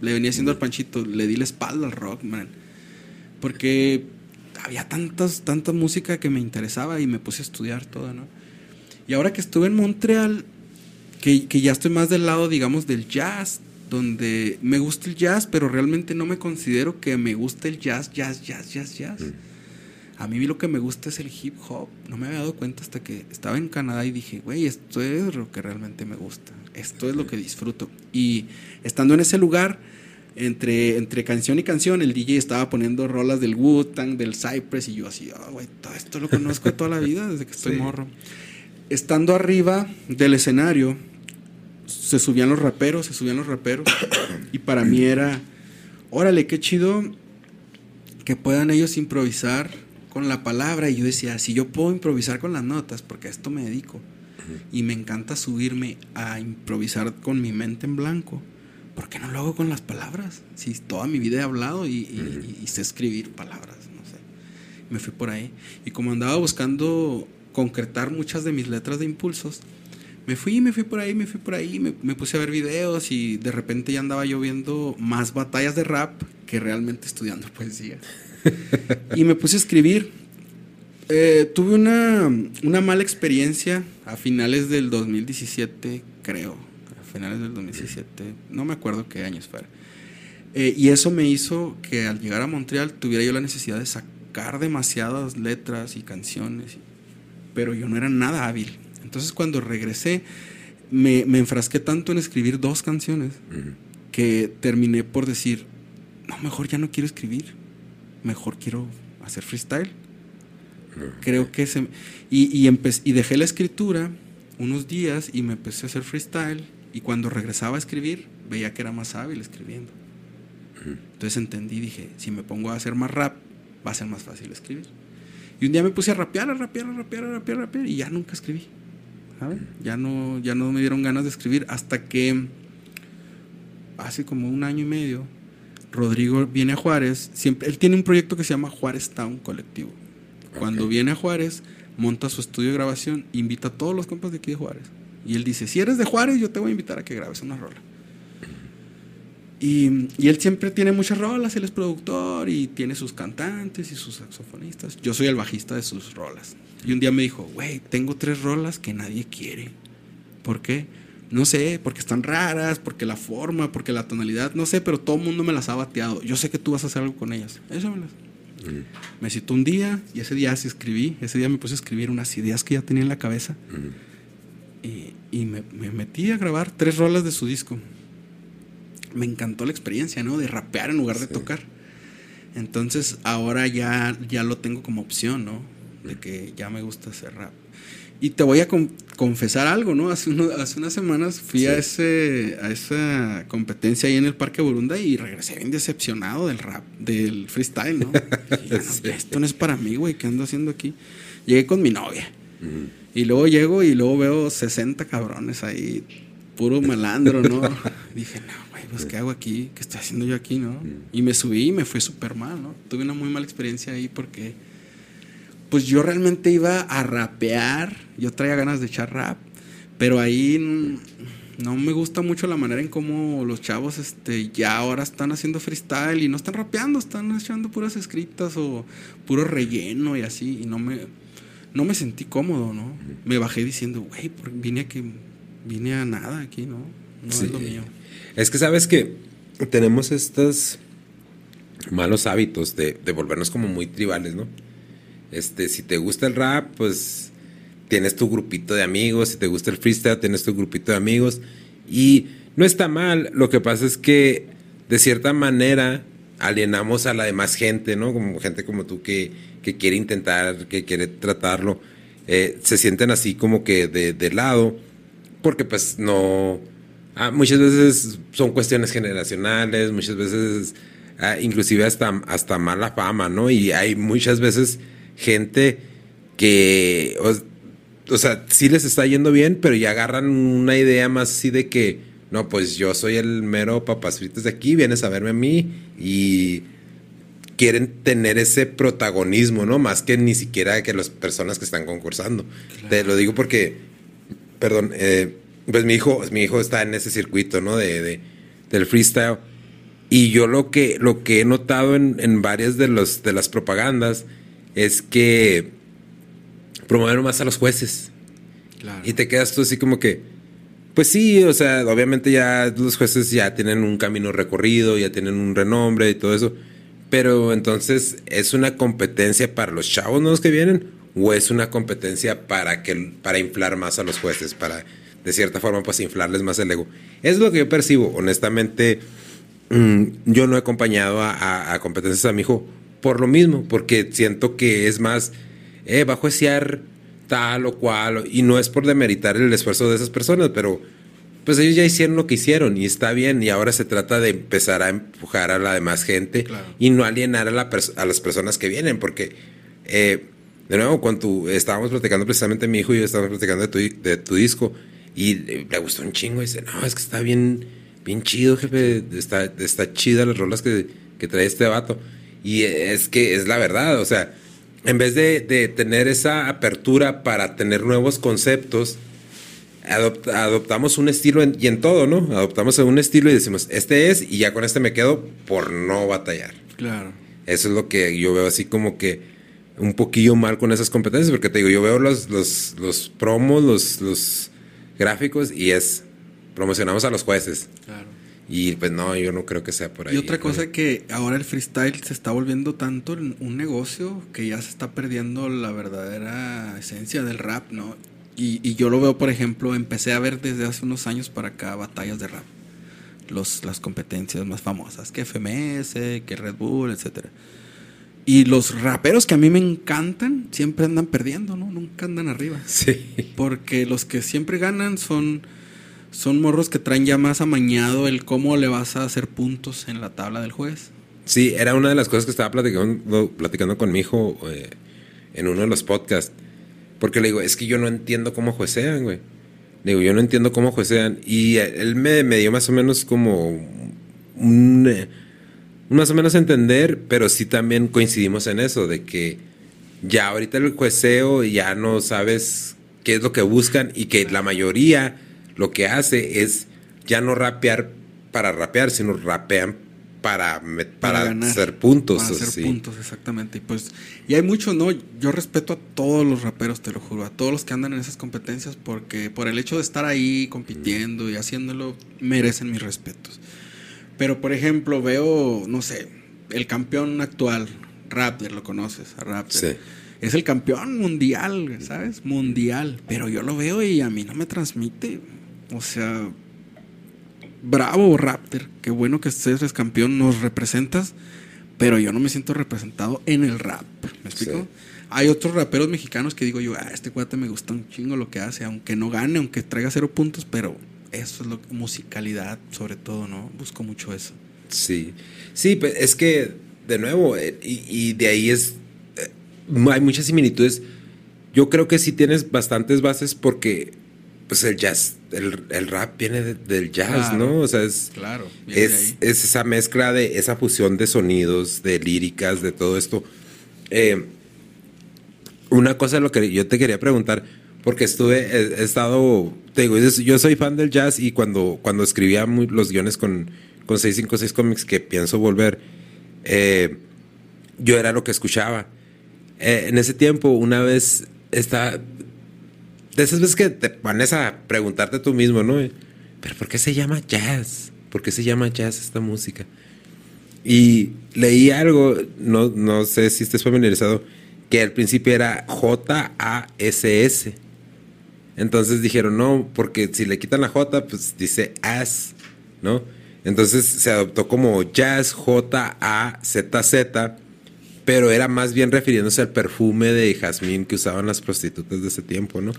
Le venía haciendo al panchito, le di la espalda al rock, man. Porque había tantas, tanta música que me interesaba y me puse a estudiar todo, ¿no? Y ahora que estuve en Montreal, que, que ya estoy más del lado, digamos, del jazz, donde me gusta el jazz, pero realmente no me considero que me guste el jazz, jazz, jazz, jazz, jazz. A mí lo que me gusta es el hip hop. No me había dado cuenta hasta que estaba en Canadá y dije, güey, esto es lo que realmente me gusta. Esto es lo que disfruto. Y estando en ese lugar, entre, entre canción y canción, el DJ estaba poniendo rolas del Wu-Tang, del Cypress, y yo así, oh, güey, todo esto lo conozco toda la vida desde que estoy morro. Estando arriba del escenario, se subían los raperos, se subían los raperos, y para mí era, órale, qué chido que puedan ellos improvisar con la palabra y yo decía, si yo puedo improvisar con las notas, porque a esto me dedico, y me encanta subirme a improvisar con mi mente en blanco, ¿por qué no lo hago con las palabras? Si toda mi vida he hablado y, sé escribir palabras, no sé. Me fui por ahí. Y como andaba buscando concretar muchas de mis letras de impulsos, me fui, me fui por ahí, me fui por ahí, me, me, puse a ver videos y de repente ya andaba yo viendo más batallas de rap que realmente estudiando poesía y me puse a escribir. Eh, tuve una, una, mala experiencia a finales del 2017, creo. A finales del 2017, no me acuerdo qué años fuera. Eh, y eso me hizo que al llegar a Montreal tuviera yo la necesidad de sacar demasiadas letras y canciones, pero yo no era nada hábil. Entonces cuando regresé, me, me enfrasqué tanto en escribir dos canciones que terminé por decir, no, mejor ya no quiero escribir mejor quiero hacer freestyle. Creo que se... Y, y, y dejé la escritura unos días y me empecé a hacer freestyle. Y cuando regresaba a escribir, veía que era más hábil escribiendo. Entonces entendí, dije, si me pongo a hacer más rap, va a ser más fácil escribir. Y un día me puse a rapear, a rapear, a rapear, a rapear, a rapear, y ya nunca escribí. ¿sabes? Ya no, ya no me dieron ganas de escribir hasta que hace como un año y medio, Rodrigo viene a Juárez. Siempre, él tiene un proyecto que se llama Juárez Town Colectivo. Cuando viene a Juárez, monta su estudio de grabación, invita a todos los compas de aquí de Juárez. Y él dice, si eres de Juárez, yo te voy a invitar a que grabes una rola. Y, y él siempre tiene muchas rolas, él es productor y tiene sus cantantes y sus saxofonistas. Yo soy el bajista de sus rolas. Y un día me dijo, güey, tengo tres rolas que nadie quiere. ¿Por qué? No sé, porque están raras, porque la forma, porque la tonalidad, no sé, pero todo el mundo me las ha bateado. Yo sé que tú vas a hacer algo con ellas. Échamelas. Me citó un día y ese día sí escribí. Ese día me puse a escribir unas ideas que ya tenía en la cabeza. Y, y me, me metí a grabar tres rolas de su disco. Me encantó la experiencia, ¿no? De rapear en lugar de Sí. tocar. Entonces ahora ya, ya lo tengo como opción, ¿no? De que ya me gusta hacer rap. Y te voy a con- confesar algo, ¿no? Hace, uno- hace unas semanas fui a, ese, a esa competencia ahí en el Parque Burunda y regresé bien decepcionado del rap, del freestyle, ¿no? Y dije, "No, Esto no es para mí, güey, ¿qué ando haciendo aquí? Llegué con mi novia. Y luego llego y luego veo 60 cabrones ahí, puro malandro, ¿no? Dije, no, güey, pues ¿qué hago aquí? ¿Qué estoy haciendo yo aquí, no? Y me subí y me fue súper mal, ¿no? Tuve una muy mala experiencia ahí porque, pues yo realmente iba a rapear, yo traía ganas de echar rap, pero ahí no me gusta mucho la manera en cómo los chavos este, ya ahora están haciendo freestyle y no están rapeando, están echando puras escritas o puro relleno y así, y no me, no me sentí cómodo, ¿no? Me bajé diciendo, güey, ¿por- vine a que vine a nada aquí, ¿no? No Sí. es lo mío. Es que sabes que tenemos estos malos hábitos de, de volvernos como muy tribales, ¿no? Este, si te gusta el rap, pues tienes tu grupito de amigos, si te gusta el freestyle, tienes tu grupito de amigos y no está mal, lo que pasa es que de cierta manera alienamos a la demás gente, ¿no? Como gente como tú que, que quiere intentar, que quiere tratarlo, eh, se sienten así como que de, lado, porque pues no... ah, muchas veces son cuestiones generacionales, muchas veces ah, inclusive hasta, hasta mala fama, ¿no? Y hay muchas veces gente que, o, o sea, sí les está yendo bien, pero ya agarran una idea más así de que, no, pues yo soy el mero papas fritas de aquí, vienes a verme a mí y quieren tener ese protagonismo, ¿no? Más que ni siquiera que las personas que están concursando. Te lo digo porque, perdón, eh, pues mi hijo, mi hijo está en ese circuito, ¿no? De, de- del freestyle. Y yo lo que, lo que he notado en, en varias de, los, de las propagandas es que promueven más a los jueces. Claro. Y te quedas tú así como que, pues sí, o sea, obviamente ya los jueces ya tienen un camino recorrido, ya tienen un renombre y todo eso. Pero entonces, ¿es una competencia para los chavos nuevos que vienen? ¿O es una competencia para, que, para inflar más a los jueces? Para, de cierta forma, pues inflarles más el ego. Es lo que yo percibo. Honestamente, mm, yo no he acompañado a, a- a competencias a mi hijo por lo mismo, porque siento que es más, eh, va a tal o cual, y no es por demeritar el esfuerzo de esas personas, pero pues ellos ya hicieron lo que hicieron y está bien, y ahora se trata de empezar a empujar a la demás gente Claro. y no alienar a, la a las personas que vienen, porque, eh, de nuevo, cuando tú- estábamos platicando precisamente mi hijo y yo estábamos platicando de tu, di- de tu disco, y le gustó un chingo, y dice, no, es que está bien, bien chido, jefe, está, está chida las rolas que, que trae este vato. Y es que es la verdad, o sea, en vez de, de tener esa apertura para tener nuevos conceptos, adopt- adoptamos un estilo en- y en todo, ¿no? Adoptamos un estilo y decimos, este es, y ya con este me quedo por no batallar. Claro. Eso es lo que yo veo así como que un poquillo mal con esas competencias, porque te digo, yo veo los, los, los promos, los, los gráficos, y es, promocionamos a los jueces. Claro. Y pues no, yo no creo que sea por ahí. Y otra cosa que ahora el freestyle se está volviendo tanto un negocio que ya se está perdiendo la verdadera esencia del rap, ¿no? Y, y yo lo veo, por ejemplo, empecé a ver desde hace unos años para acá batallas de rap. Los, las competencias más famosas, que FMS, que Red Bull, etcétera. Y los raperos que a mí me encantan siempre andan perdiendo, ¿no? Nunca andan arriba. Sí. Porque los que siempre ganan son, son morros que traen ya más amañado el cómo le vas a hacer puntos en la tabla del juez. Sí, era una de las cosas que estaba platicando, platicando con mi hijo eh, en uno de los podcasts. Porque le digo, es que yo no entiendo cómo juecean, güey. Le digo, yo no entiendo cómo juecean. Y él me, me dio más o menos como un, eh, más o menos entender, pero sí también coincidimos en eso, de que ya ahorita el jueceo ya no sabes qué es lo que buscan y que la mayoría lo que hace es ya no rapear para rapear, sino rapean para, para, hacer puntos. Para hacer puntos, exactamente. Y pues, y hay mucho, ¿no? Yo respeto a todos los raperos, te lo juro, a todos los que andan en esas competencias, porque por el hecho de estar ahí compitiendo y haciéndolo, merecen mis respetos. Pero, por ejemplo, veo, no sé, el campeón actual, Raptor, lo conoces, a Raptor. Sí. Es el campeón mundial, ¿sabes? Mundial. Pero yo lo veo y a mí no me transmite. O sea, bravo Raptor, qué bueno que estés eres campeón, nos representas, pero yo no me siento representado en el rap. ¿Me explico? Hay otros raperos mexicanos que digo yo, ah, este cuate me gusta un chingo lo que hace, aunque no gane, aunque traiga cero puntos, pero eso es lo musicalidad sobre todo, ¿no? Busco mucho eso. Sí, sí, es que de nuevo, eh, y, de ahí es, eh, hay muchas similitudes. Yo creo que sí tienes bastantes bases porque pues el jazz, el, rap viene del jazz, ¿no? O sea, es, claro, es, es, esa mezcla de esa fusión de sonidos, de líricas, de todo esto. Eh, una cosa lo que yo te quería preguntar, porque estuve, he, estado, te digo, yo soy fan del jazz y cuando, cuando escribía los guiones con, con 656 Comics que pienso volver, eh, yo era lo que escuchaba. Eh, en ese tiempo, una vez estaba, de esas veces que te pones a preguntarte tú mismo, ¿no? Pero ¿por qué se llama jazz? ¿Por qué se llama jazz esta música? Y leí algo, no, no sé si estés familiarizado, que al principio era J-A-S-S. Entonces dijeron, no, porque si le quitan la J, pues dice as, ¿no? Entonces se adoptó como jazz, J-A-Z-Z, pero era más bien refiriéndose al perfume de jazmín que usaban las prostitutas de ese tiempo, ¿no?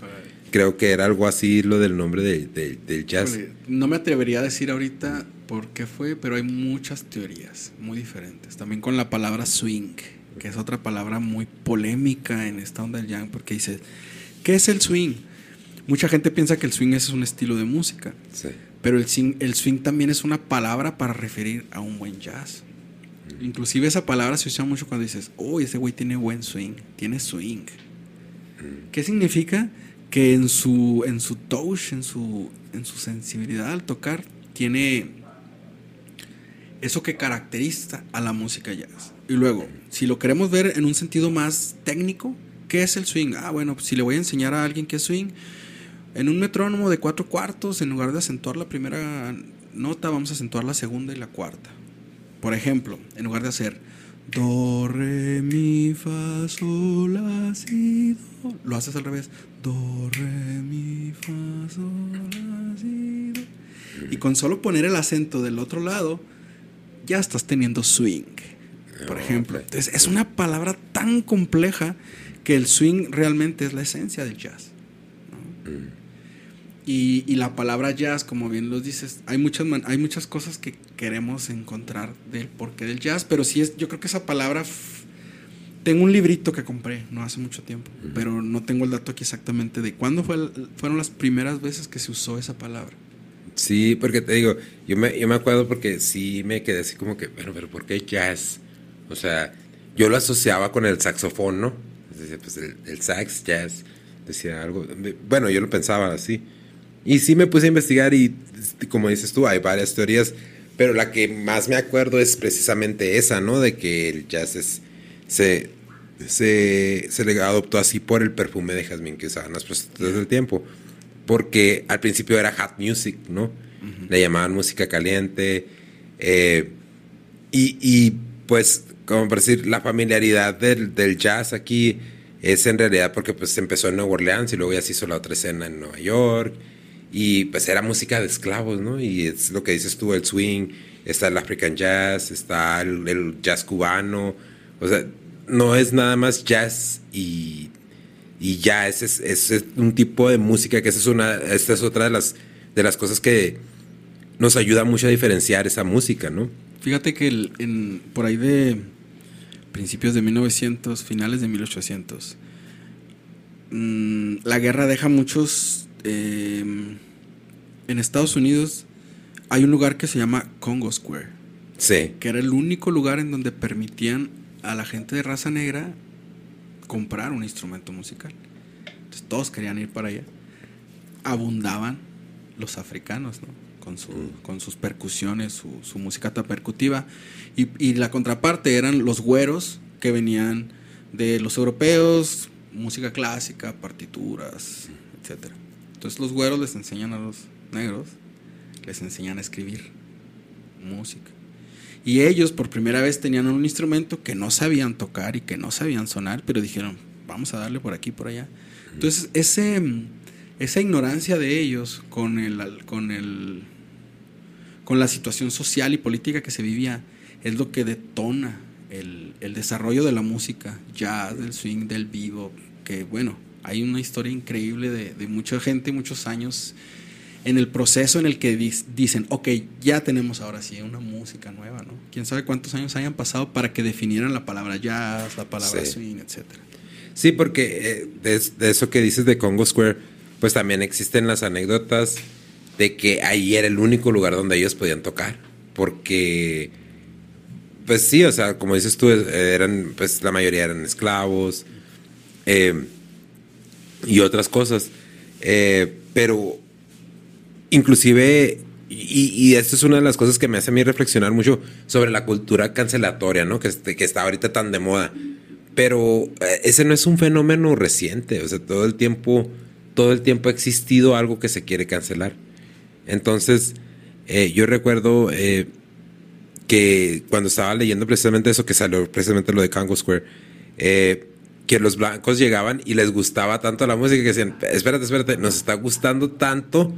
Creo que era algo así lo del nombre del jazz. No me atrevería a decir ahorita por qué fue, pero hay muchas teorías muy diferentes. También con la palabra swing, que es otra palabra muy polémica en esta onda del jazz, porque dice, ¿qué es el swing? Mucha gente piensa que el swing es un estilo de música, pero el swing, el swing también es una palabra para referir a un buen jazz. Inclusive esa palabra se usa mucho cuando dices, oh, ese güey tiene buen swing, tiene swing. Mm. ¿Qué significa? Que en su, en su touch, en su, en su sensibilidad al tocar, tiene eso que caracteriza a la música jazz. Y luego, si lo queremos ver en un sentido más técnico, ¿qué es el swing? Ah, bueno, si le voy a enseñar a alguien qué es swing, en un metrónomo de cuatro cuartos, en lugar de acentuar la primera nota, vamos a acentuar la segunda y la cuarta. Por ejemplo, en lugar de hacer do, re, mi, fa, sol, la, si, do, lo haces al revés. Do, re, mi, fa, sol, la, si, do. Y con solo poner el acento del otro lado, ya estás teniendo swing. Por ejemplo. Entonces, es una palabra tan compleja que el swing realmente es la esencia del jazz. Mm. Y, la palabra jazz, como bien lo dices, hay muchas, hay muchas cosas que queremos encontrar del porqué del jazz, pero sí es, yo creo que esa palabra, tengo un librito que compré no hace mucho tiempo, pero no tengo el dato aquí exactamente de cuándo fue, fueron las primeras veces que se usó esa palabra. Sí, porque te digo, yo me, yo me acuerdo porque sí me quedé así como que, bueno, pero ¿por qué jazz? O sea, yo lo asociaba con el saxofón, ¿no? pues el, el sax, jazz, decía algo. Bueno, yo lo pensaba así. Y sí me puse a investigar y como dices tú, hay varias teorías, pero la que más me acuerdo es precisamente esa, ¿no? De que el jazz es, se, se, se le adoptó así por el perfume de jazmín que usaban las prostitutas del tiempo. Porque al principio era hot music, ¿no? Le llamaban música caliente. Eh, y, y, pues, como por decir, la familiaridad del, del, jazz aquí es en realidad porque pues empezó en Nueva Orleans y luego ya se hizo la otra escena en Nueva York y pues era música de esclavos, ¿no? Y es lo que dices tú, el swing, está el African jazz, está el, jazz cubano, o sea, no es nada más jazz y, y ya, es, es un tipo de música que esa es una, esta es otra de las, de las cosas que nos ayuda mucho a diferenciar esa música, ¿no? Fíjate que el- en, por ahí de principios de 1900, finales de 1800, mm, la guerra deja muchos... eh, en Estados Unidos hay un lugar que se llama Congo Square, Sí. que era el único lugar en donde permitían a la gente de raza negra comprar un instrumento musical. Entonces todos querían ir para allá. Abundaban los africanos, ¿no? Con, su- con sus percusiones, su, su música percutiva. Y, y la contraparte eran los güeros que venían de los europeos, música clásica, partituras, etc. Entonces los güeros les enseñan a los negros, les enseñan a escribir música. Y ellos por primera vez tenían un instrumento que no sabían tocar y que no sabían sonar, pero dijeron, vamos a darle por aquí, por allá. Entonces, ese, esa ignorancia de ellos con, el, con, el, con la situación social y política que se vivía es lo que detona el, el desarrollo de la música, jazz, del swing, del vivo, que bueno, hay una historia increíble de, de mucha gente, muchos años en el proceso en el que dicen, ok, ya tenemos ahora sí una música nueva, ¿no? Quién sabe cuántos años hayan pasado para que definieran la palabra jazz, la palabra Sí. swing, etcétera. Sí, porque eh, de, de eso que dices de Congo Square, pues también existen las anécdotas de que ahí era el único lugar donde ellos podían tocar. Porque, pues sí, o sea, como dices tú, eh, eran, pues la mayoría eran esclavos eh, y otras cosas. Eh, pero, inclusive, y, y esto es una de las cosas que me hace a mí reflexionar mucho sobre la cultura cancelatoria, ¿no? Que, este- que está ahorita tan de moda. Pero eh, ese no es un fenómeno reciente, o sea, todo el tiempo, todo el tiempo ha existido algo que se quiere cancelar. Entonces, eh, yo recuerdo eh, que cuando estaba leyendo precisamente eso, que salió precisamente lo de Congo Square, que los blancos llegaban y les gustaba tanto la música que decían, espérate, espérate, nos está gustando tanto,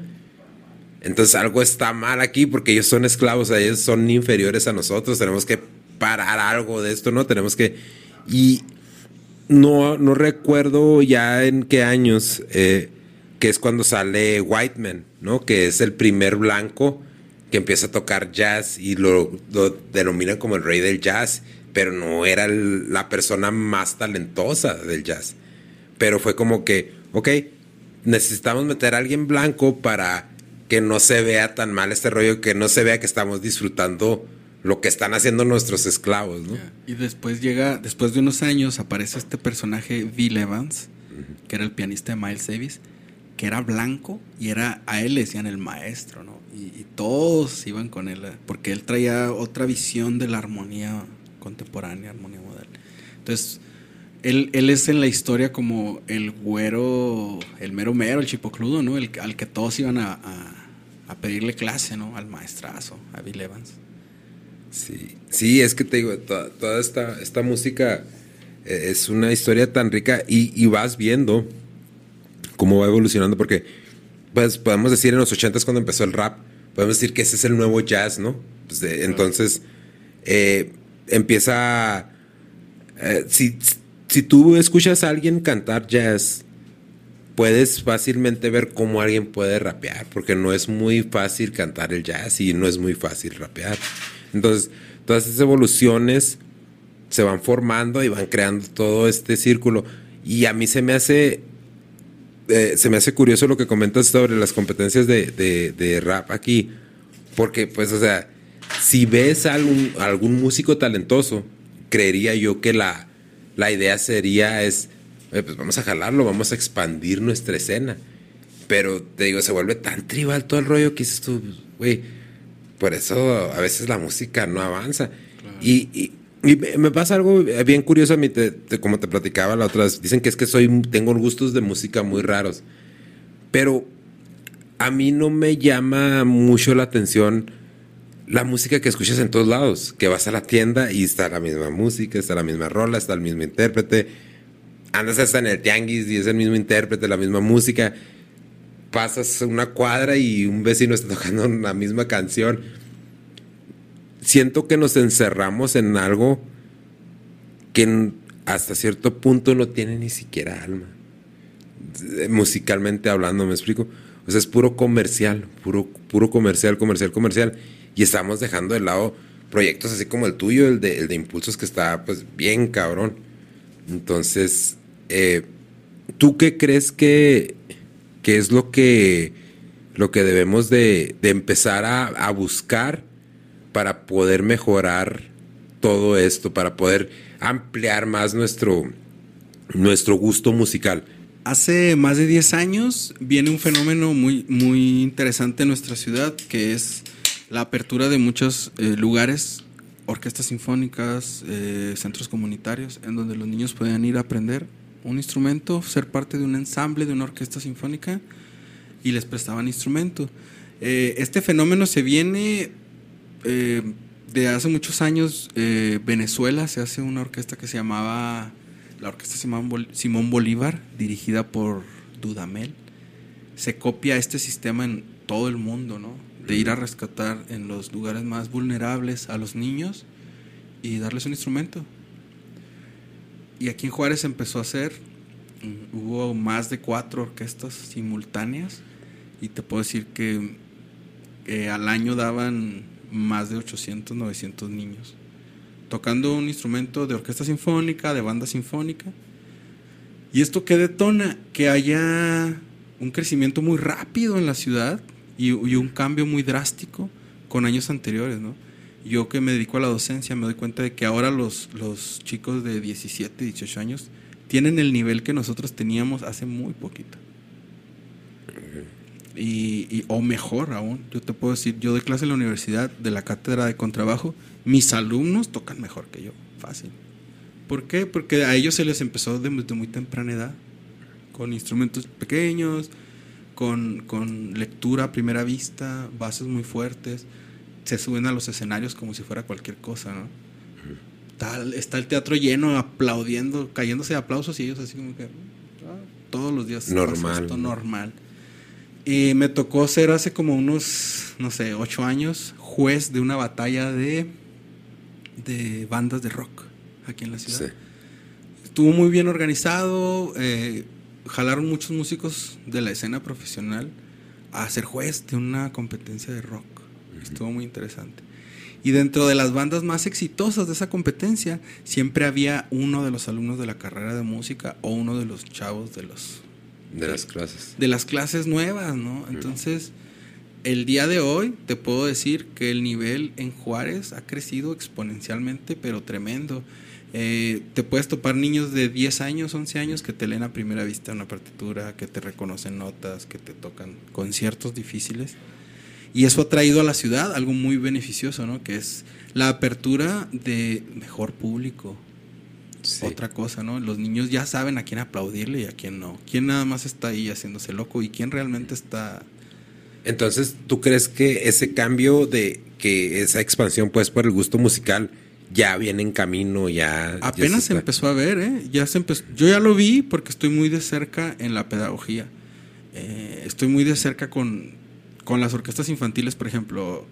entonces algo está mal aquí porque ellos son esclavos, ellos son inferiores a nosotros, tenemos que parar algo de esto, ¿no? Tenemos que... Y no, no recuerdo ya en qué años, eh, que es cuando sale Whiteman, ¿no? Que es el primer blanco que empieza a tocar jazz y lo, lo denominan como el rey del jazz, pero no era el- la persona más talentosa del jazz. Pero fue como que, ok, necesitamos meter a alguien blanco para que no se vea tan mal este rollo, que no se vea que estamos disfrutando lo que están haciendo nuestros esclavos, ¿no? Y después llega, después de unos años, aparece este personaje, Bill Evans, que era el pianista de Miles Davis, que era blanco y era a él le decían el maestro, ¿no? Y, y todos iban con él, eh, porque él traía otra visión de la armonía contemporánea, armonía moderna. Entonces, él, él es en la historia como el güero, el mero mero, el chipocludo, ¿no? El, al que todos iban a, a- a pedirle clase, ¿no? Al maestrazo, a Bill Evans. Sí, sí, es que te digo, toda, toda esta, esta música eh, es una historia tan rica y, y vas viendo cómo va evolucionando, porque pues, podemos decir en los 80 cuando empezó el rap, podemos decir que ese es el nuevo jazz, ¿no? Pues, de- entonces, eh, empieza... eh, si, si tú escuchas a alguien cantar jazz, puedes fácilmente ver cómo alguien puede rapear, porque no es muy fácil cantar el jazz y no es muy fácil rapear. Entonces, todas esas evoluciones se van formando y van creando todo este círculo. Y a mí se me hace, eh, se me hace curioso lo que comentas sobre las competencias de, de- de rap aquí, porque pues, o sea, si ves a algún, a algún músico talentoso, creería yo que la, la idea sería es, "Oye, pues vamos a jalarlo, vamos a expandir nuestra escena. Pero te digo, se vuelve tan tribal todo el rollo que dices tú, güey, por eso a veces la música no avanza. Y, y- y me me pasa algo bien curioso a mí, te- te- como te platicaba la otra vez. Dicen que es que soy, tengo gustos de música muy raros. Pero a mí no me llama mucho la atención la música que escuchas en todos lados. Que vas a la tienda y está la misma música, está la misma rola, está el mismo intérprete. Andas hasta en el tianguis y es el mismo intérprete, la misma música. Pasas una cuadra y un vecino está tocando la misma canción. Siento que nos encerramos en algo que hasta cierto punto no tiene ni siquiera alma. Eh, Musicalmente hablando, ¿me explico? O sea, es puro comercial, puro, puro comercial, comercial, comercial. Y estamos dejando de lado proyectos así como el tuyo, el de, el de Impulsos, que está pues bien cabrón. Entonces, eh, ¿tú qué crees que, que es lo que, lo que debemos de, empezar a, a buscar para poder mejorar todo esto, para poder ampliar más nuestro, nuestro gusto musical? Hace más de 10 años viene un fenómeno muy, muy interesante en nuestra ciudad, que es la apertura de muchos eh, lugares, orquestas sinfónicas, eh, centros comunitarios, en donde los niños pueden ir a aprender un instrumento, ser parte de un ensamble de una orquesta sinfónica y les prestaban instrumento. Eh, este fenómeno se viene de hace muchos años. Venezuela se hace una orquesta que se llamaba la Orquesta Simón Bolívar, dirigida por Dudamel. Se copia este sistema en todo el mundo, ¿no? De ir a rescatar en los lugares más vulnerables a los niños y darles un instrumento. Y aquí en Juárez empezó a hacer, mm, hubo más de cuatro orquestas simultáneas y te puedo decir que eh, al año daban más de 800, 900 niños tocando un instrumento de orquesta sinfónica, de banda sinfónica. ¿Y esto qué detona? Que haya un crecimiento muy rápido en la ciudad y, un cambio muy drástico con años anteriores, ¿no? Yo que me dedico a la docencia me doy cuenta de que ahora los, los chicos de 17, 18 años tienen el nivel que nosotros teníamos hace muy poquito. Y, o mejor aún, yo te puedo decir, yo doy clase en la universidad de la cátedra de contrabajo, mis alumnos tocan mejor que yo, fácil. ¿Por qué? Porque a ellos se les empezó de- desde muy temprana edad, con instrumentos pequeños, con, con lectura a primera vista, bases muy fuertes, se suben a los escenarios como si fuera cualquier cosa, ¿no? Tal, está el teatro lleno, aplaudiendo, cayéndose de aplausos y ellos así como que ah, todos los días Normal, normal. Y me tocó ser hace como unos, no sé, ocho años, juez de una batalla de, de bandas de rock aquí en la ciudad. Sí. Estuvo muy bien organizado, eh, jalaron muchos músicos de la escena profesional a ser juez de una competencia de rock. Estuvo muy interesante. Y dentro de las bandas más exitosas de esa competencia, siempre había uno de los alumnos de la carrera de música o uno de los chavos de los De las clases. de las clases nuevas, ¿no? Entonces, el día de hoy te puedo decir que el nivel en Juárez ha crecido exponencialmente, pero tremendo. Eh, te puedes topar niños de 10 años, 11 años que te leen a primera vista una partitura, que te reconocen notas, que te tocan conciertos difíciles. Y eso ha traído a la ciudad algo muy beneficioso, ¿no? Que es la apertura de mejor público, Sí. otra cosa, ¿no? Los niños ya saben a quién aplaudirle y a quién no. Quién nada más está ahí haciéndose loco y quién realmente está... Entonces, ¿tú crees que ese cambio de que esa expansión, pues, por el gusto musical, ya viene en camino, ya. ya Apenas se empezó a ver, ¿eh? Ya se empezó... Yo ya lo vi porque estoy muy de cerca en la pedagogía. Eh, estoy muy de cerca con, con las orquestas infantiles, por ejemplo.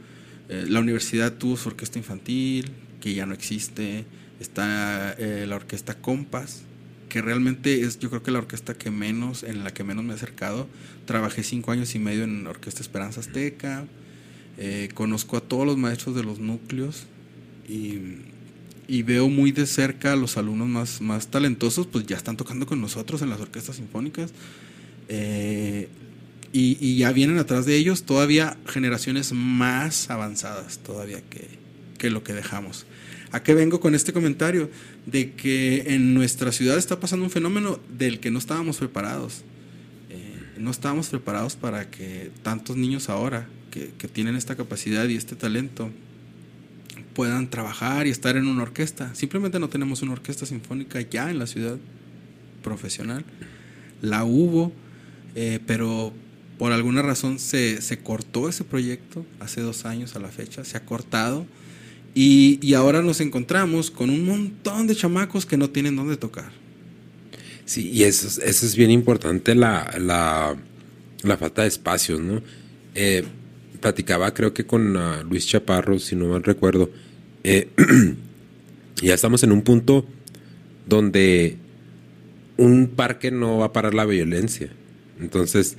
eh, la universidad tuvo su orquesta infantil, que ya no existe. Está eh, la orquesta Compas, que realmente es yo creo que la orquesta que menos, en la que menos me he acercado. Trabajé cinco años y medio en Orquesta Esperanza Azteca. Eh, conozco a todos los maestros de los núcleos y, veo muy de cerca a los alumnos más, talentosos, pues ya están tocando con nosotros en las orquestas sinfónicas. Eh, y, ya vienen atrás de ellos todavía generaciones más avanzadas todavía que, lo que dejamos. ¿A qué vengo con este comentario? De que en nuestra ciudad está pasando un fenómeno del que no estábamos preparados. Eh, no estábamos preparados para que tantos niños ahora que tienen esta capacidad y este talento puedan trabajar y estar en una orquesta. Simplemente no tenemos una orquesta sinfónica ya en la ciudad profesional. La hubo, eh, pero por alguna razón se, se cortó ese proyecto hace dos años a la fecha, se ha cortado. Y, y ahora nos encontramos con un montón de chamacos que no tienen dónde tocar. Sí, y eso, es- eso es bien importante, la, la, la falta de espacios, ¿no? Eh, platicaba, creo que con ah, Luis Chaparro, si no mal recuerdo. eh, ya estamos en un punto donde un parque no va a parar la violencia. Entonces,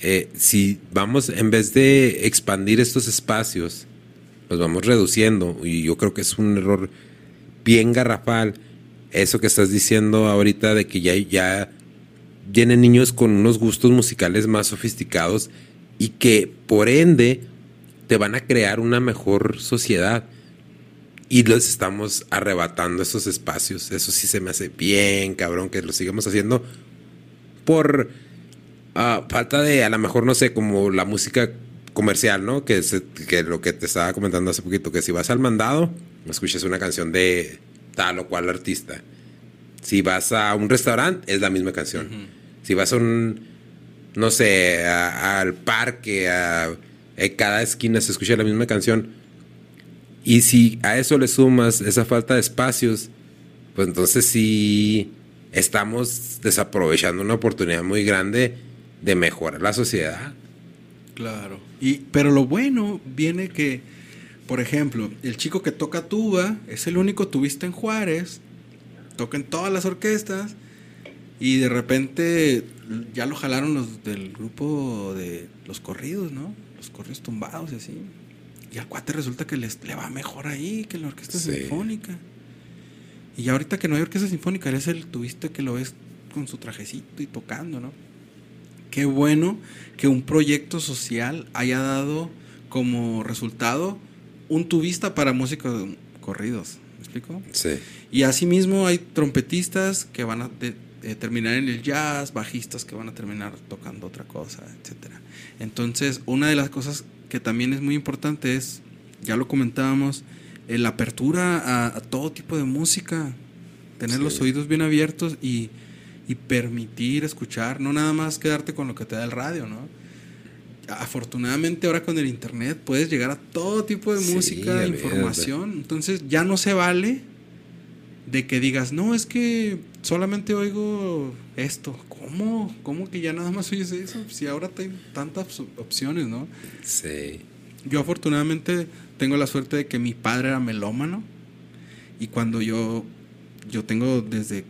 eh, si vamos, en vez de expandir estos espacios, los vamos reduciendo, y yo creo que es un error bien garrafal, eso que estás diciendo ahorita de que ya, ya vienen niños con unos gustos musicales más sofisticados y que por ende te van a crear una mejor sociedad. Y les estamos arrebatando esos espacios. Eso sí se me hace bien, cabrón, que lo sigamos haciendo por ah, falta de, a lo mejor, no sé, como la música comercial, ¿no? Que, es, que lo que te estaba comentando hace poquito, que si vas al mandado, escuchas una canción de tal o cual artista. Si vas a un restaurante, es la misma canción. Si vas a un, no sé, al parque, a, cada esquina se escucha la misma canción y si a eso le sumas esa falta de espacios, pues entonces sí estamos desaprovechando una oportunidad muy grande de mejorar la sociedad. Claro. Y, pero lo bueno viene que, por ejemplo, el chico que toca tuba es el único tubista en Juárez, toca en todas las orquestas y de repente ya lo jalaron los del grupo de los corridos, ¿no? Los corridos tumbados y así. Y al cuate resulta que les, le va mejor ahí que la orquesta sinfónica. Y ya ahorita que no hay orquesta sinfónica, eres el tuviste que lo ves con su trajecito y tocando, ¿no? Qué bueno que un proyecto social haya dado como resultado un tubista para músicos corridos. ¿Me explico? Sí. Y asimismo hay trompetistas que van a terminar en el jazz, bajistas que van a terminar tocando otra cosa, etc. Entonces, una de las cosas que también es muy importante es, ya lo comentábamos, la apertura a, todo tipo de música, tener los oídos bien abiertos y, permitir escuchar, no nada más quedarte con lo que te da el radio, ¿no? Afortunadamente ahora con el internet puedes llegar a todo tipo de música, información, entonces ya no se vale de que digas, no, es que solamente oigo esto. ¿Cómo? ¿Cómo que ya nada más oyes eso? Si ahora hay tantas opciones, ¿no? Sí. Yo afortunadamente tengo la suerte de que mi padre era melómano y cuando yo, yo tengo desde,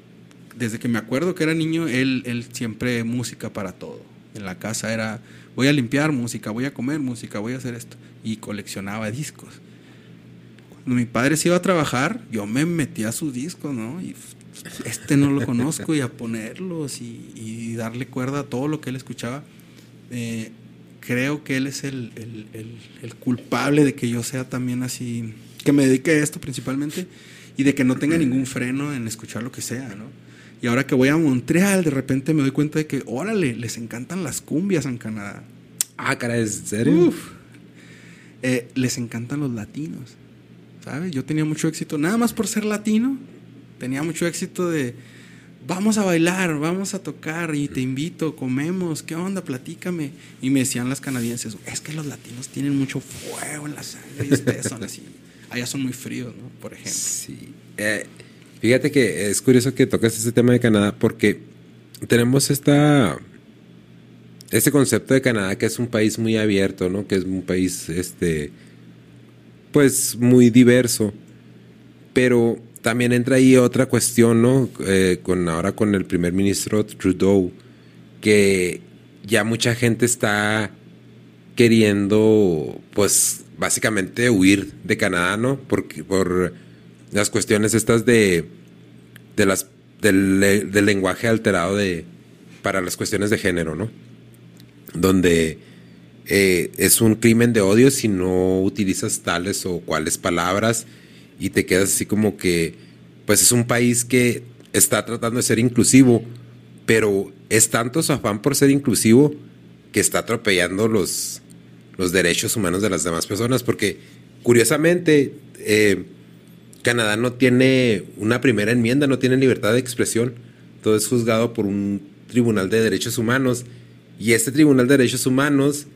desde que me acuerdo que era niño, él, él siempre música para todo. En la casa era, voy a limpiar música, voy a comer música, voy a hacer esto. Y coleccionaba discos. Cuando mi padre se iba a trabajar, yo me metía a sus discos, ¿no? Y este no lo conozco y a ponerlos y, darle cuerda a todo lo que él escuchaba. Eh, creo que él es el, culpable de que yo sea también así, que me dedique a esto principalmente y de que no tenga ningún freno en escuchar lo que sea, ¿no? Y ahora que voy a Montreal, de repente me doy cuenta de que, órale, les encantan las cumbias en Canadá. Ah, cara, ¿es serio? Eh, les encantan los latinos. ¿sabes? Yo tenía mucho éxito, nada más por ser latino, tenía mucho éxito de, vamos a bailar, vamos a tocar y te invito, comemos, ¿qué onda? Platícame. Y me decían las canadienses, es que los latinos tienen mucho fuego en la sangre y ustedes son así. Allá son muy fríos, ¿no? Por ejemplo. Sí. Eh, fíjate que es curioso que tocas este tema de Canadá porque tenemos esta este concepto de Canadá que es un país muy abierto, ¿no? Que es un país este pues muy diverso. Pero también entra ahí otra cuestión, ¿no? Eh, con ahora con el primer ministro Trudeau, que ya mucha gente está queriendo, pues, básicamente huir de Canadá, ¿no? Porque, por las cuestiones estas de, de las, del, del lenguaje alterado de, para las cuestiones de género, ¿no? Donde eh, es un crimen de odio si no utilizas tales o cuales palabras y te quedas así como que, pues es un país que está tratando de ser inclusivo, pero es tanto su afán por ser inclusivo que está atropellando los, los derechos humanos de las demás personas, porque curiosamente eh, Canadá no tiene una primera enmienda, no tiene libertad de expresión, todo es juzgado por un tribunal de derechos humanos y este tribunal de derechos humanos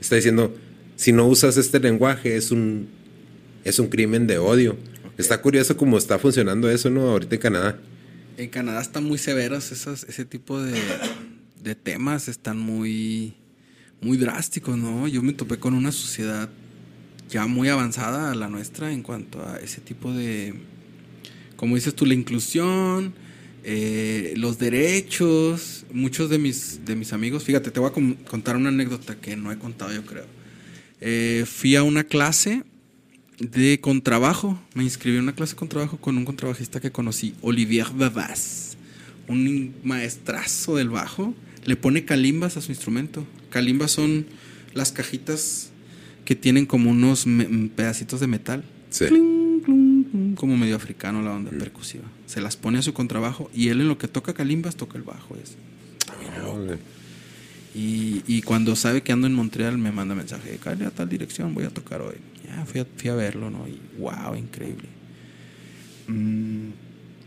está diciendo, si no usas este lenguaje es un, es un crimen de odio. Está curioso cómo está funcionando eso, ¿no? Ahorita en Canadá. En Canadá están muy severos esos, ese tipo de, de temas, están muy, muy drásticos, ¿no? Yo me topé con una sociedad ya muy avanzada a la nuestra en cuanto a ese tipo de, como dices tú, la inclusión, eh, los derechos, muchos de mis, de mis amigos, fíjate, te voy a contar una anécdota que no he contado yo creo. Eh, fui a una clase de contrabajo, me inscribí en una clase de contrabajo con un contrabajista que conocí, Olivier Bavas, un maestrazo del bajo, le pone calimbas a su instrumento. Calimbas son las cajitas que tienen como unos pedacitos de metal. Sí. Cling, como medio africano la onda percusiva. Se las pone a su contrabajo y él en lo que toca calimbas toca el bajo. Es. Órale. Y, y cuando sabe que ando en Montreal me manda mensaje, cállate a tal dirección, voy a tocar hoy. Ya fui a, fui a verlo, ¿no? Y wow, increíble. Mm,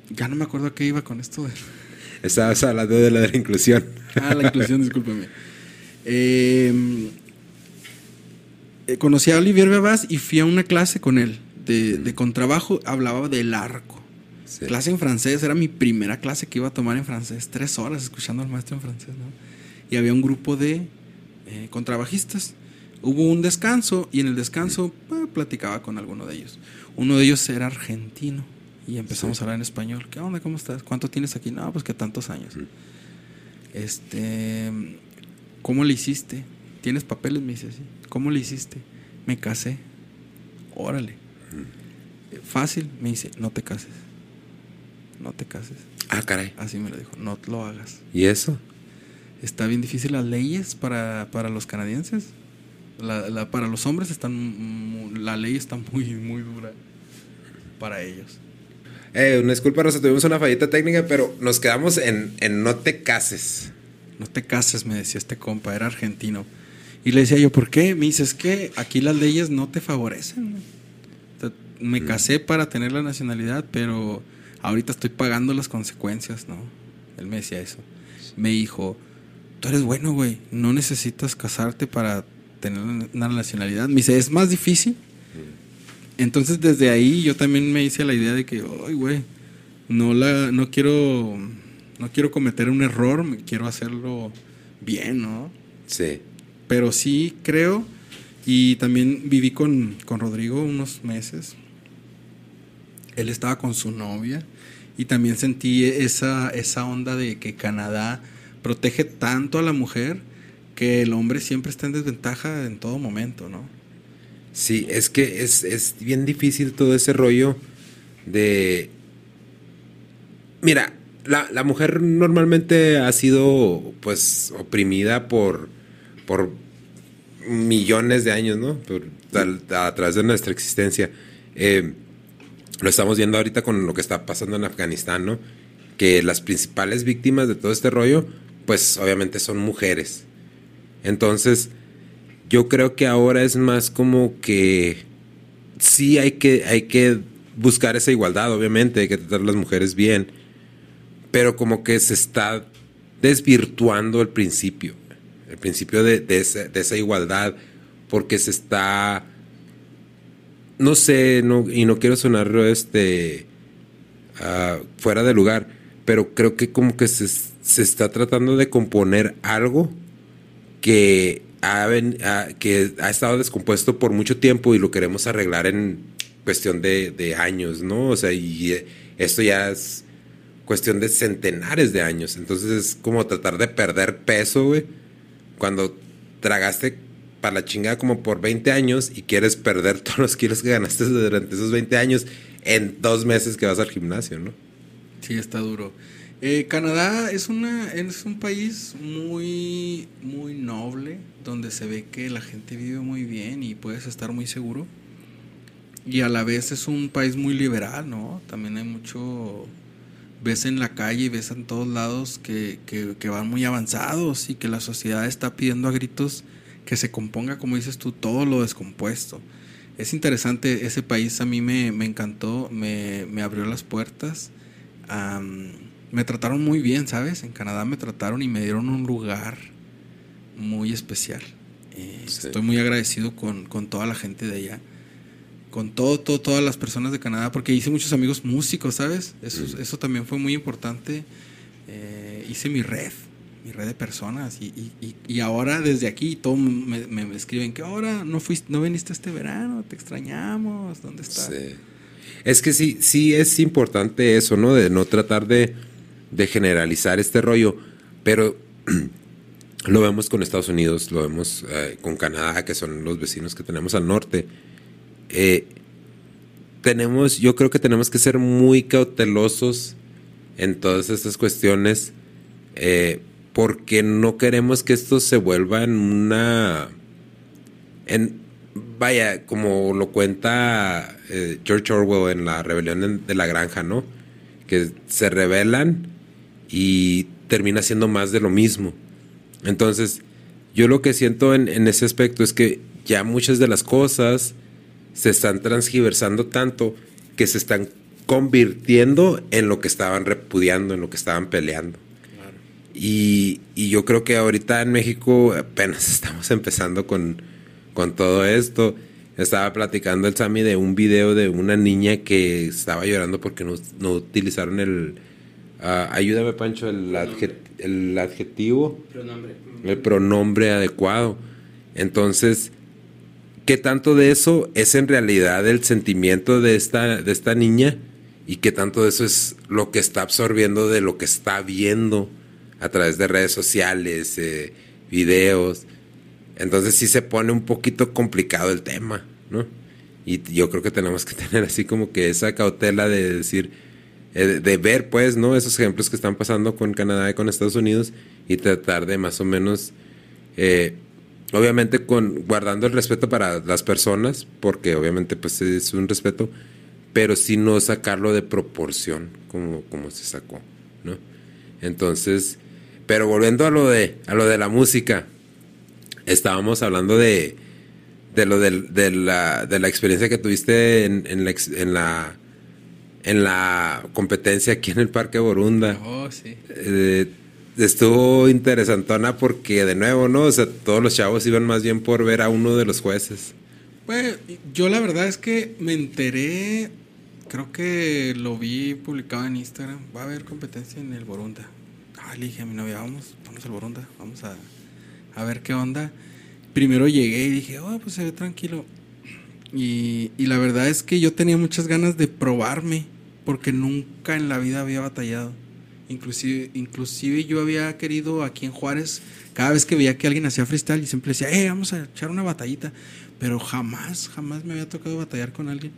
ya no me acuerdo a qué iba con esto de... Estabas hablando de la de la inclusión. Ah, la inclusión, discúlpeme. Eh, eh, conocí a Olivier Bebas y fui a una clase con él de, de contrabajo. Hablaba del arco. Sí. Clase en francés, era mi primera clase que iba a tomar en francés. Tres horas escuchando al maestro en francés, ¿no? Y había un grupo de eh, contrabajistas. Hubo un descanso y en el descanso eh, platicaba con alguno de ellos. Uno de ellos era argentino y empezamos Sí. a hablar en español. ¿Qué onda? ¿Cómo estás? ¿Cuánto tienes aquí? No, pues que tantos años. Este, ¿cómo le hiciste? ¿Tienes papeles? Me dice, sí. ¿Cómo le hiciste? Me casé. Órale. Fácil, me dice, no te cases. No te cases. Ah, caray. Así me lo dijo, no lo hagas. ¿Y eso? Está bien difícil las leyes para, para los canadienses. La- la- para los hombres están la ley está muy, muy dura para ellos. Eh, una disculpa, Rosa, tuvimos una fallita técnica, pero nos quedamos en, en no te cases. No te cases, me decía este compa, era argentino. Y le decía yo, ¿por qué? Me dice, es que aquí las leyes no te favorecen. me casé para tener la nacionalidad, pero ahorita estoy pagando las consecuencias, ¿no? Él me decía eso. Me dijo, tú eres bueno, güey, no necesitas casarte para tener una nacionalidad. Me dice, es más difícil. Entonces desde ahí yo también me hice la idea de que, ay, güey, no la, no quiero, no quiero cometer un error, quiero hacerlo bien, ¿no? Sí. Pero sí creo, y también viví con, con Rodrigo unos meses. Él estaba con su novia y también sentí esa, esa onda de que Canadá protege tanto a la mujer que el hombre siempre está en desventaja en todo momento, ¿no? Sí, es que es, es bien difícil todo ese rollo de... Mira, la, la mujer normalmente ha sido pues oprimida por, por millones de años, ¿no? Por, a, través de nuestra existencia. Eh, lo estamos viendo ahorita con lo que está pasando en Afganistán, ¿no? Que las principales víctimas de todo este rollo, pues obviamente son mujeres. Entonces, yo creo que ahora es más como que sí hay que, hay que buscar esa igualdad, obviamente, hay que tratar a las mujeres bien, pero como que se está desvirtuando el principio, el principio de, de esa, igualdad, porque se está, no sé, no, y no quiero sonar este, ah, fuera de lugar, pero creo que como que se, se está tratando de componer algo que ha, que ha estado descompuesto por mucho tiempo y lo queremos arreglar en cuestión de, de años, ¿no? O sea, y eh, esto ya es cuestión de centenares de años. Entonces es como tratar de perder peso, güey, cuando tragaste para la chingada como por 20 años y quieres perder todos los kilos que ganaste durante esos 20 años en dos meses que vas al gimnasio, ¿no? Sí, está duro. Eh, Canadá es, una, es un país muy, muy noble, donde se ve que la gente vive muy bien y puedes estar muy seguro. Y a la vez es un país muy liberal, ¿no? También hay mucho... Ves en la calle y ves en todos lados que, que, van muy avanzados y que la sociedad está pidiendo a gritos que se componga, como dices tú, todo lo descompuesto. Es interesante, ese país a mí me, me encantó, me, me abrió las puertas. Am, me trataron muy bien, ¿sabes? En Canadá me trataron y me dieron un lugar muy especial. Eh, Sí. Estoy muy agradecido con, con toda la gente de allá. Con todo, todo, todas las personas de Canadá, porque hice muchos amigos músicos, ¿sabes? Eso, Mm. eso también fue muy importante. Eh, hice mi red, mi red de personas. Y, y, y, y ahora desde aquí todos me, me- me escriben que ahora no fuiste, no viniste este verano, te extrañamos, ¿dónde estás? Sí. Es que sí, sí es importante eso, ¿no? De no tratar de, de generalizar este rollo, pero lo vemos con Estados Unidos, lo vemos eh, con Canadá, que son los vecinos que tenemos al norte. Eh, tenemos, yo creo que tenemos que ser muy cautelosos en todas estas cuestiones, eh, porque no queremos que esto se vuelva en una, en, vaya, como lo cuenta George Orwell en la rebelión de la granja, ¿no? Que se rebelan y termina siendo más de lo mismo. Entonces, yo lo que siento en, ese aspecto es que ya muchas de las cosas se están transgiversando tanto que se están convirtiendo en lo que estaban repudiando, en lo que estaban peleando. Y, yo creo que ahorita en México apenas estamos empezando con, con todo esto. Estaba platicando el Sami de un video de una niña que estaba llorando porque no, no utilizaron el, Ah, ayúdame, Pancho, el, el adjetivo. El pronombre adecuado. Entonces, ¿qué tanto de eso es en realidad el sentimiento de esta, de esta niña? ¿Y qué tanto de eso es lo que está absorbiendo de lo que está viendo a través de redes sociales, eh, videos? Entonces sí se pone un poquito complicado el tema, ¿no? Y yo creo que tenemos que tener así como que esa cautela de decir, eh, de ver, pues, ¿no? Esos ejemplos que están pasando con Canadá y con Estados Unidos y tratar de más o menos, eh, obviamente, con guardando el respeto para las personas, porque obviamente, pues, es un respeto, pero sí no sacarlo de proporción como, como se sacó, ¿no? Entonces, pero volviendo a lo de, a lo de la música, estábamos hablando de, de lo de, la, de la experiencia que tuviste en, en la, en la en la competencia aquí en el Parque Borunda. Oh, sí. Eh, estuvo interesantona porque, de nuevo, ¿no? O sea, todos los chavos iban más bien por ver a uno de los jueces. Pues yo la verdad es que me enteré, creo que lo vi publicado en Instagram. Va a haber competencia en el Borunda. Ah, le dije a mi novia, vamos, vamos al Borunda, vamos a, a ver qué onda. Primero llegué y dije, oh, pues se ve tranquilo. Y, y la verdad es que yo tenía muchas ganas de probarme porque nunca en la vida había batallado. Inclusive, inclusive yo había querido aquí en Juárez, cada vez que veía que alguien hacía freestyle, y siempre decía, eh, vamos a echar una batallita. Pero jamás, jamás me había tocado batallar con alguien.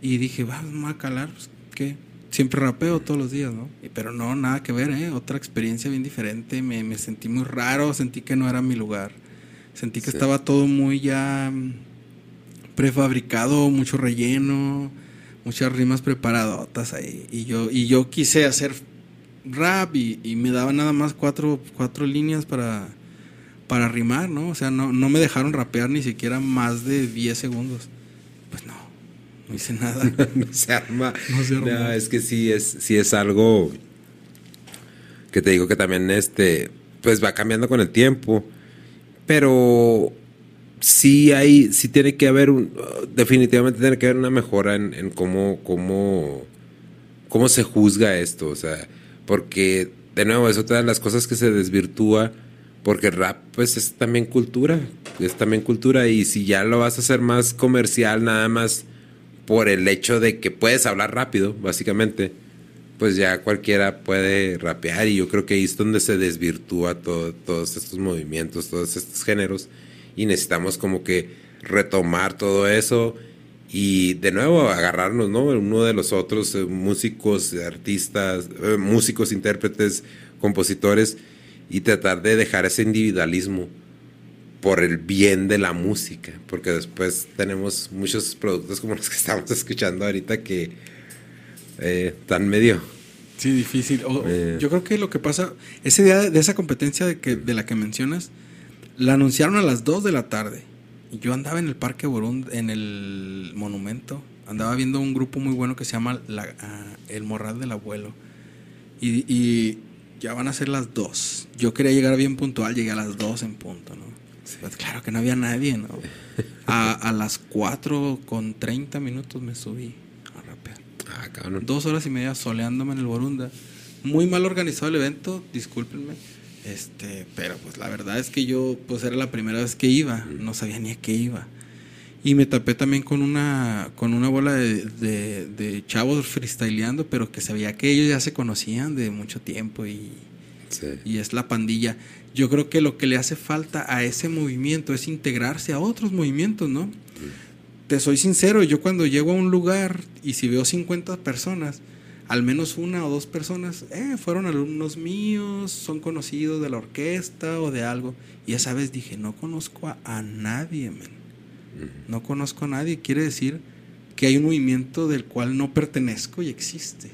Y dije, vamos a calar, pues, ¿qué? Siempre rapeo todos los días, ¿no? Pero no, nada que ver, ¿eh? Otra experiencia bien diferente. Me, me sentí muy raro, sentí que no era mi lugar. Sentí que estaba todo muy ya mm, prefabricado, mucho relleno muchas rimas preparadotas ahí. Y yo, y yo quise hacer rap y, me daba nada más cuatro, cuatro líneas para, para rimar, ¿no? O sea, no, no me dejaron rapear ni siquiera más de 10 segundos. Pues no, no hice nada. no se arma. No se arma. es que sí es, sí es algo que te digo que también este, pues va cambiando con el tiempo. Pero sí hay, sí tiene que haber, un, definitivamente tiene que haber una mejora en, cómo, cómo, cómo se juzga esto, o sea, porque de nuevo es otra de las cosas que se desvirtúa, porque rap pues es también cultura, es también cultura y si ya lo vas a hacer más comercial nada más por el hecho de que puedes hablar rápido, básicamente, pues ya cualquiera puede rapear y yo creo que ahí es donde se desvirtúa todos estos movimientos, todos estos géneros y necesitamos como que retomar todo eso y de nuevo agarrarnos, ¿no? Uno de los otros eh, músicos, artistas, eh, músicos, intérpretes, compositores y tratar de dejar ese individualismo por el bien de la música, porque después tenemos muchos productos como los que estamos escuchando ahorita que eh, están medio... Sí, difícil. yo creo que lo que pasa, ese día de esa competencia de, que, de la que mencionas, la anunciaron a las 2 de la tarde. Y yo andaba en el Parque Burund, en el monumento. Andaba viendo un grupo muy bueno que se llama ah, El Morral del Abuelo. Y, ya van a ser las 2. Yo quería llegar bien puntual, llegué a las 2 en punto, ¿no? Pues claro que no había nadie, ¿no? A, a las 4 con 30 minutos me subí a rapear. Ah, cabrón. Dos horas y media soleándome en el Borunda. Muy mal organizado el evento, discúlpenme. Este, pero pues la verdad es que yo pues era la primera vez que iba, no sabía ni a qué iba. Y me tapé también con una, con una bola de, de, de chavos freestyleando, pero que sabía que ellos ya se conocían de mucho tiempo y, Sí. y es la pandilla. Yo creo que lo que le hace falta a ese movimiento es integrarse a otros movimientos, ¿no? Te soy sincero, yo cuando llego a un lugar y si veo 50 personas, al menos una o dos personas, eh, fueron alumnos míos, son conocidos de la orquesta o de algo. Y esa vez dije, no conozco a, a nadie, men. No conozco a nadie. Quiere decir que hay un movimiento del cual no pertenezco y existe.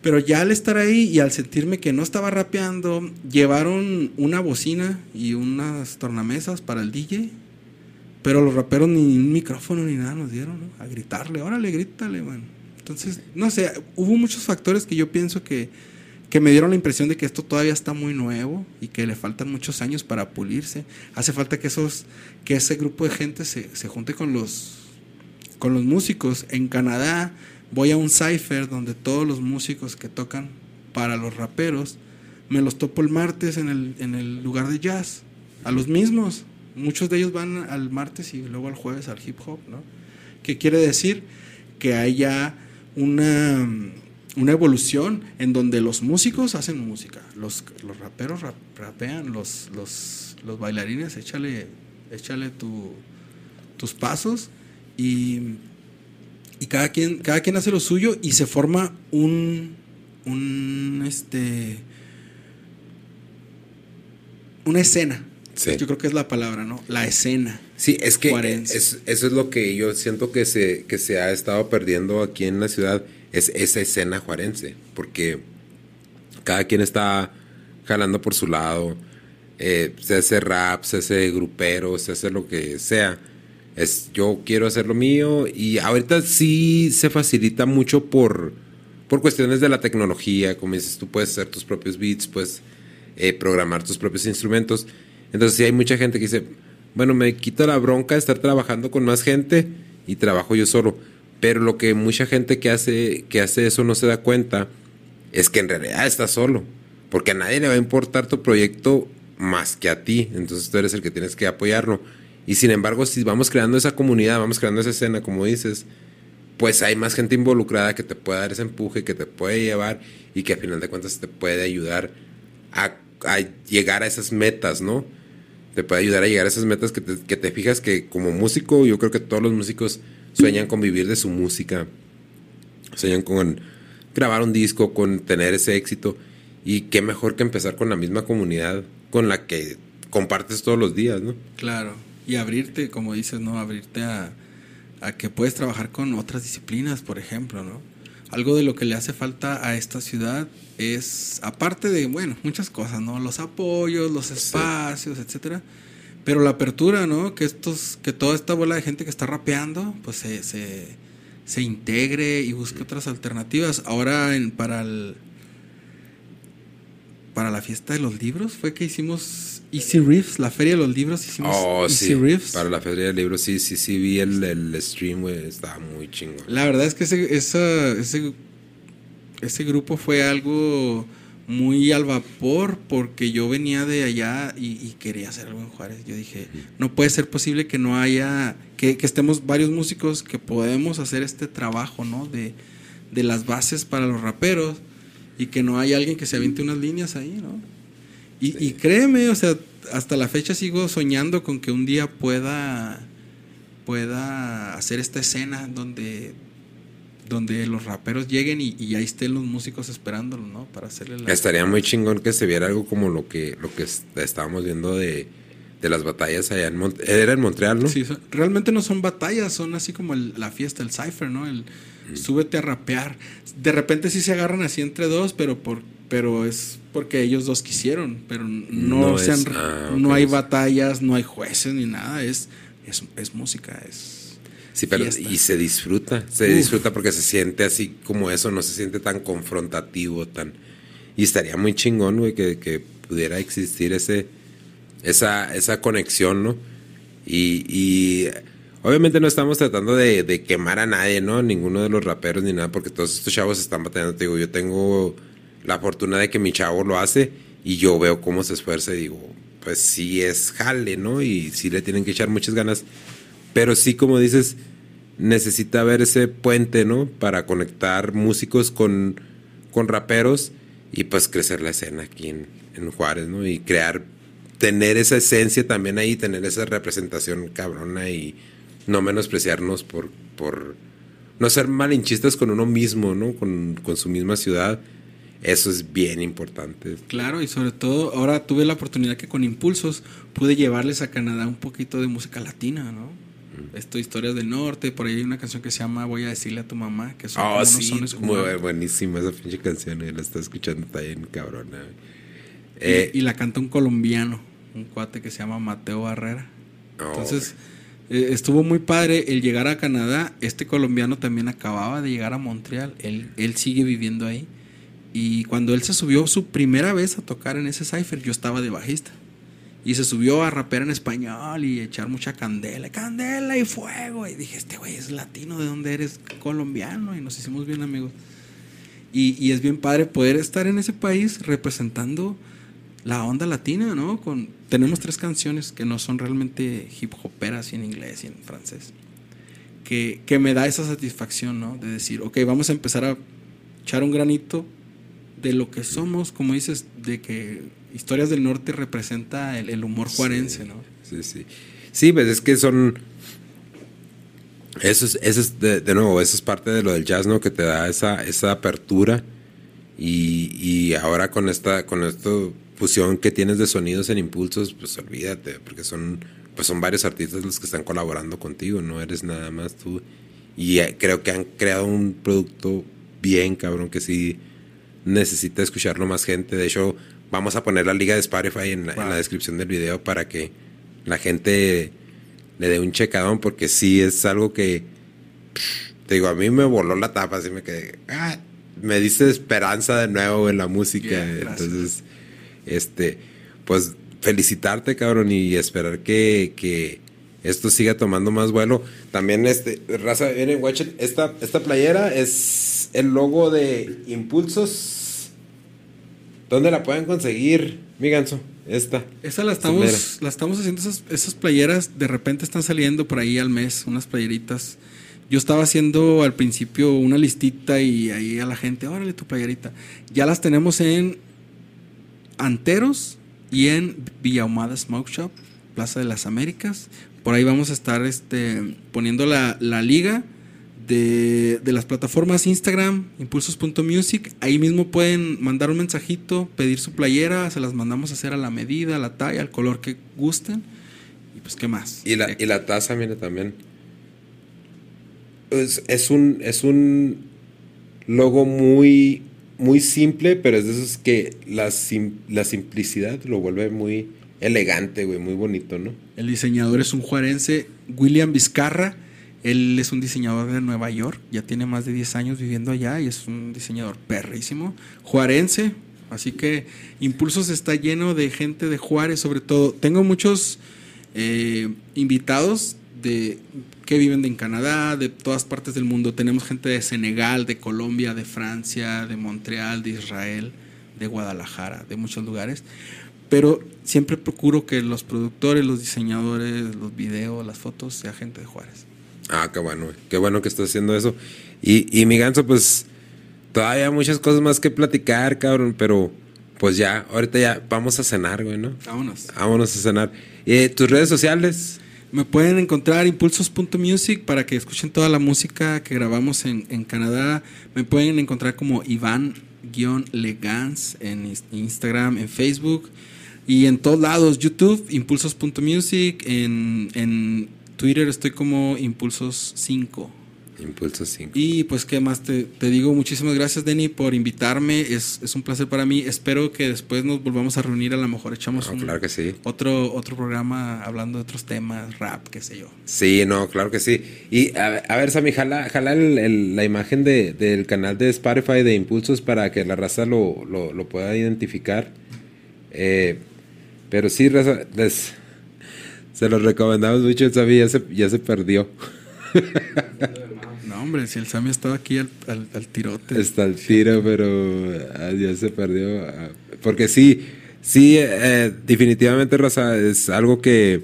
Pero ya al estar ahí y al sentirme que no estaba rapeando, llevaron una bocina y unas tornamesas para el DJ. Pero los raperos ni un micrófono ni nada nos dieron, ¿no? A gritarle, órale, grítale, man. Entonces, no sé, hubo muchos factores que yo pienso que, que me dieron la impresión de que esto todavía está muy nuevo y que le faltan muchos años para pulirse. Hace falta que esos, que ese grupo de gente se, se junte con los, con los músicos. En Canadá voy a un cipher donde todos los músicos que tocan para los raperos me los topo el martes en el, en el lugar de jazz. A los mismos. Muchos de ellos van al martes y luego al jueves al hip hop, ¿no? ¿Qué quiere decir? Que hay ya una, una evolución en donde los músicos hacen música, los, los raperos rap- rapean, los, los, los bailarines échale, échale tu, tus pasos y, y cada, quien, cada quien hace lo suyo y se forma un, un este, una escena. Sí. Yo creo que es la palabra, ¿no? La escena. Sí, es que es- eso es lo que yo siento que se, que se ha estado perdiendo aquí en la ciudad, es esa escena juarense, porque cada quien está jalando por su lado, eh, se hace rap, se hace grupero, se hace lo que sea. Es, yo quiero hacer lo mío y ahorita sí se facilita mucho por, por cuestiones de la tecnología, como dices, tú puedes hacer tus propios beats, puedes eh, programar tus propios instrumentos. Entonces sí hay mucha gente que dice, bueno, me quito la bronca estar trabajando con más gente y trabajo yo solo. Pero lo que mucha gente que hace, que hace eso no se da cuenta es que en realidad está solo. Porque a nadie le va a importar tu proyecto más que a ti. Entonces tú eres el que tienes que apoyarlo. Y sin embargo, si vamos creando esa comunidad, vamos creando esa escena, como dices, pues hay más gente involucrada que te puede dar ese empuje, que te puede llevar y que a final de cuentas te puede ayudar a, a llegar a esas metas, ¿no? Te puede ayudar a llegar a esas metas que te, que te fijas que como músico, yo creo que todos los músicos sueñan con vivir de su música, sueñan con grabar un disco, con tener ese éxito. Y qué mejor que empezar con la misma comunidad con la que compartes todos los días, ¿no? Claro. Y abrirte, como dices, ¿no? Abrirte a, a que puedes trabajar con otras disciplinas, por ejemplo, ¿no? Algo de lo que le hace falta a esta ciudad es, aparte de, bueno, muchas cosas, ¿no? Los apoyos, los espacios, etcétera. Pero la apertura, ¿no? Que estos, que toda esta bola de gente que está rapeando, pues se, se, se integre y busque otras alternativas. Ahora en, para el, para la fiesta de los libros fue que hicimos Easy Riffs, la feria de los libros, hicimos Oh, Easy sí. Riffs. Para la Feria del Libro, sí, sí, sí, vi el, el stream, güey. Estaba muy chingón. La verdad es que ese, esa- ese, ese grupo fue algo muy al vapor porque yo venía de allá y, y quería hacer algo en Juárez. Yo dije, no puede ser posible que no haya, que, que estemos varios músicos que podemos hacer este trabajo, ¿no? De, de las bases para los raperos y que no haya alguien que se aviente unas líneas ahí, ¿no? Y, y créeme, o sea, hasta la fecha sigo soñando con que un día pueda pueda hacer esta escena donde donde los raperos lleguen y, y ahí estén los músicos esperándolos, ¿no? Para hacerle la... Estaría muy chingón que se viera algo como lo que, lo que est- estábamos viendo de, de las batallas allá en Mont Era en Montreal, ¿no? Sí, son- realmente no son batallas, son así como el- la fiesta, el cipher, ¿no? El súbete a rapear. De repente sí se agarran así entre dos, pero por pero es porque ellos dos quisieron, pero no, No se es- han- ah, no hay batallas, no hay jueces ni nada, es es, es música, es Sí, pero fiesta. y se disfruta, se Uf. disfruta porque se siente así como eso, no se siente tan confrontativo, tan y estaría muy chingón, güey, que, que pudiera existir ese esa esa conexión, ¿no? Y, y obviamente no estamos tratando de, de quemar a nadie, ¿no? Ninguno de los raperos ni nada, porque todos estos chavos están batallando. Te digo, yo tengo la fortuna de que mi chavo lo hace y yo veo cómo se esfuerza y digo, pues sí es jale, ¿no? Y sí le tienen que echar muchas ganas Pero sí, como dices, necesita haber ese puente, ¿no? Para conectar músicos con, con raperos y pues crecer la escena aquí en, en Juárez, ¿no? Y crear, tener esa esencia también ahí, tener esa representación cabrona y no menospreciarnos por, por no ser malinchistas con uno mismo, ¿no? Con, con su misma ciudad. Eso es bien importante. Claro, y sobre todo ahora tuve la oportunidad que con Impulsos pude llevarles a Canadá un poquito de música latina, ¿no? Esto, historias del norte, por ahí hay una canción que se llama Voy a decirle a tu mamá, que son Oh, sí, muy buenísima esa pinche canción, eh, la está escuchando, bien cabrona. Y- Eh, y, la canta un colombiano, un cuate que se llama Mateo Barrera. oh, Entonces, eh, estuvo muy padre el llegar a Canadá. Este colombiano también acababa de llegar a Montreal. Él, él sigue viviendo ahí. Y cuando él se subió su primera vez a tocar en ese cipher, yo estaba de bajista. Y se subió a rapear en español y echar mucha candela, candela y fuego. Y dije, este güey es latino, ¿de dónde eres? Colombiano. Y nos hicimos bien amigos. Y, y es bien padre poder estar en ese país representando la onda latina, ¿no? Con, tenemos tres canciones que no son realmente hip hoperas y en inglés y en francés. Que, que me da esa satisfacción, ¿no? De decir, ok, vamos a empezar a echar un granito de lo que somos, como dices, de que Historias del Norte representa el, el humor juarense, ¿no? Sí, sí. Sí, pues es que son. Eso es, eso es de, de nuevo, eso es parte de lo del jazz, ¿no? Que te da esa, esa apertura. Y, y ahora con esta, con esta fusión que tienes de sonidos en impulsos, pues olvídate, porque son, pues son varios artistas los que están colaborando contigo, no eres nada más tú. Y eh, creo que han creado un producto bien cabrón que sí necesita escucharlo más gente. De hecho, vamos a poner la liga de Spotify en la, en la descripción del video para que la gente le dé un checadón, porque sí es algo que, te digo, a mí me voló la tapa, así me quedé, ah, me dice esperanza de nuevo en la música. Entonces, este, pues felicitarte, cabrón, y esperar que, que esto siga tomando más vuelo. También, este, raza, miren, watch it, esta, esta playera es el logo de Impulsos. ¿Dónde la pueden conseguir, mi ganso? Esta. Esa la estamos, la estamos haciendo, esas, esas playeras de repente están saliendo por ahí al mes, unas playeritas. Yo estaba haciendo al principio una listita y ahí a la gente, órale tu playerita. Ya las tenemos en Anteros y en Villahumada Smoke Shop, Plaza de las Américas. Por ahí vamos a estar este, poniendo la, la liga de, de las plataformas Instagram, impulsos.music. Ahí mismo pueden mandar un mensajito, pedir su playera, se las mandamos a hacer a la medida, a la talla, al color que gusten. Y pues, ¿qué más? Y la, y la taza, mire, también. Es, es un, es un logo muy, muy simple, pero es de esos que la, sim- la simplicidad lo vuelve muy elegante, güey, muy bonito, ¿no? El diseñador es un juarense, William Vizcarra. Él es un diseñador de Nueva York, ya tiene más de 10 años viviendo allá y es un diseñador perrísimo. Juarense, así que Impulsos está lleno de gente de Juárez, sobre todo. Tengo muchos eh, invitados de, que viven en Canadá, de todas partes del mundo. Tenemos gente de Senegal, de Colombia, de Francia, de Montreal, de Israel, de Guadalajara, de muchos lugares. Pero siempre procuro que los productores, los diseñadores, los videos, las fotos, sea gente de Juárez. Ah, qué bueno. Qué bueno que estás haciendo eso. Y, y mi ganso, pues, todavía muchas cosas más que platicar, cabrón, pero pues ya, ahorita ya vamos a cenar, güey, ¿no? Vámonos. Vámonos a cenar. Eh, ¿Tus redes sociales? Me pueden encontrar impulsos.music para que escuchen toda la música que grabamos en, en Canadá. Me pueden encontrar como Iván-Legans en Instagram, en Facebook y en todos lados. YouTube, impulsos.music. En, en Twitter estoy como impulsos5. Impulso 5. Y pues, ¿qué más te, te digo? Muchísimas gracias, Denny, por invitarme. Es, es un placer para mí. Espero que después nos volvamos a reunir. A lo mejor echamos No, un, claro que sí. otro, otro programa hablando de otros temas, rap, qué sé yo. Sí, no, claro que sí. Y a, a ver, Sammy, jala, jala el- el- la imagen de, del canal de Spotify de Impulsos para que la raza lo, lo, lo pueda identificar. Eh, pero sí, raza, les, se los recomendamos mucho. El Sammy ya se, ya se perdió. No, hombre, si el Sammy estaba aquí al, al- al tirote. Está el tiro, pero ah, ya se perdió. ah, Porque sí, sí, eh, definitivamente, Raza, es algo que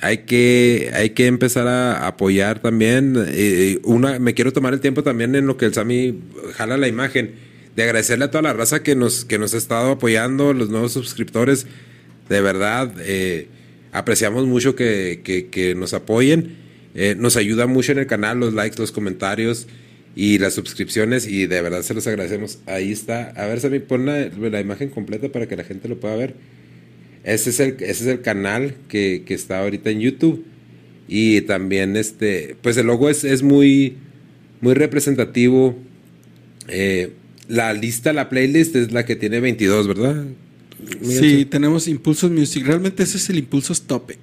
hay que, hay que empezar a apoyar también. Eh, una, me quiero tomar el tiempo también en lo que el Sami jala la imagen, de agradecerle a toda la raza que nos, que nos ha estado apoyando, los nuevos suscriptores. De verdad, eh, apreciamos mucho que, nos apoyen. Eh, nos ayuda mucho en el canal, los likes, los comentarios y las suscripciones y de verdad se los agradecemos. Ahí está. A ver, Sammy, pon la, la imagen completa para que la gente lo pueda ver. Ese es el, ese es el canal que, está ahorita en YouTube. Y también este, pues el logo es, es muy, muy representativo. Eh, la lista, la playlist es la que tiene 22, ¿verdad? Sí, tenemos Impulsos Music. Realmente ese es el Impulsos Topic.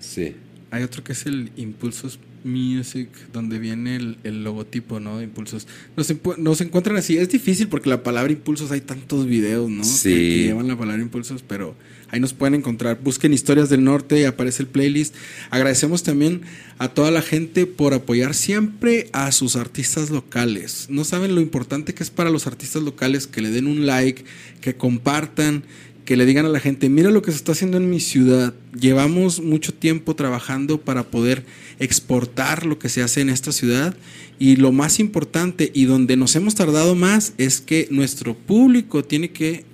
Sí. Hay otro que es el Impulsos Music, donde viene el, el logotipo, ¿no? De Impulsos. Nos, nos encuentran así. Es difícil porque la palabra Impulsos hay tantos videos, ¿no? Sí. Que, que llevan la palabra Impulsos, pero ahí nos pueden encontrar. Busquen Historias del Norte y aparece el playlist. Agradecemos también a toda la gente por apoyar siempre a sus artistas locales. No saben lo importante que es para los artistas locales que le den un like, que compartan, que le digan a la gente, mira lo que se está haciendo en mi ciudad. Llevamos mucho tiempo trabajando para poder exportar lo que se hace en esta ciudad y lo más importante y donde nos hemos tardado más es que nuestro público tiene que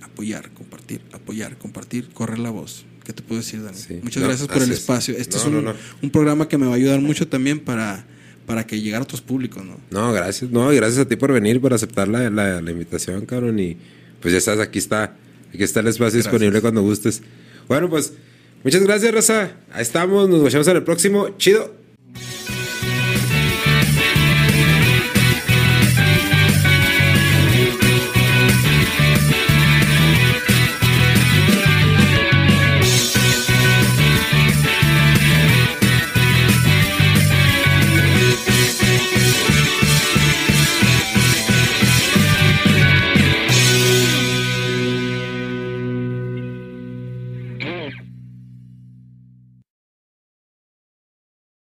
apoyar, apoyar, compartir, correr la voz. ¿Qué te puedo decir, Dani? Sí. Muchas No, gracias por el es. espacio. Este No, es un, no, un programa que me va a ayudar mucho también para, para que llegar a otros públicos, ¿no? No, gracias. No, gracias a ti por venir, por aceptar la, la, la invitación, cabrón. Y pues ya estás, aquí está. Aquí está el espacio Gracias. disponible cuando gustes. Bueno, pues muchas gracias, Rosa. Ahí estamos. Nos vemos en el próximo. Chido.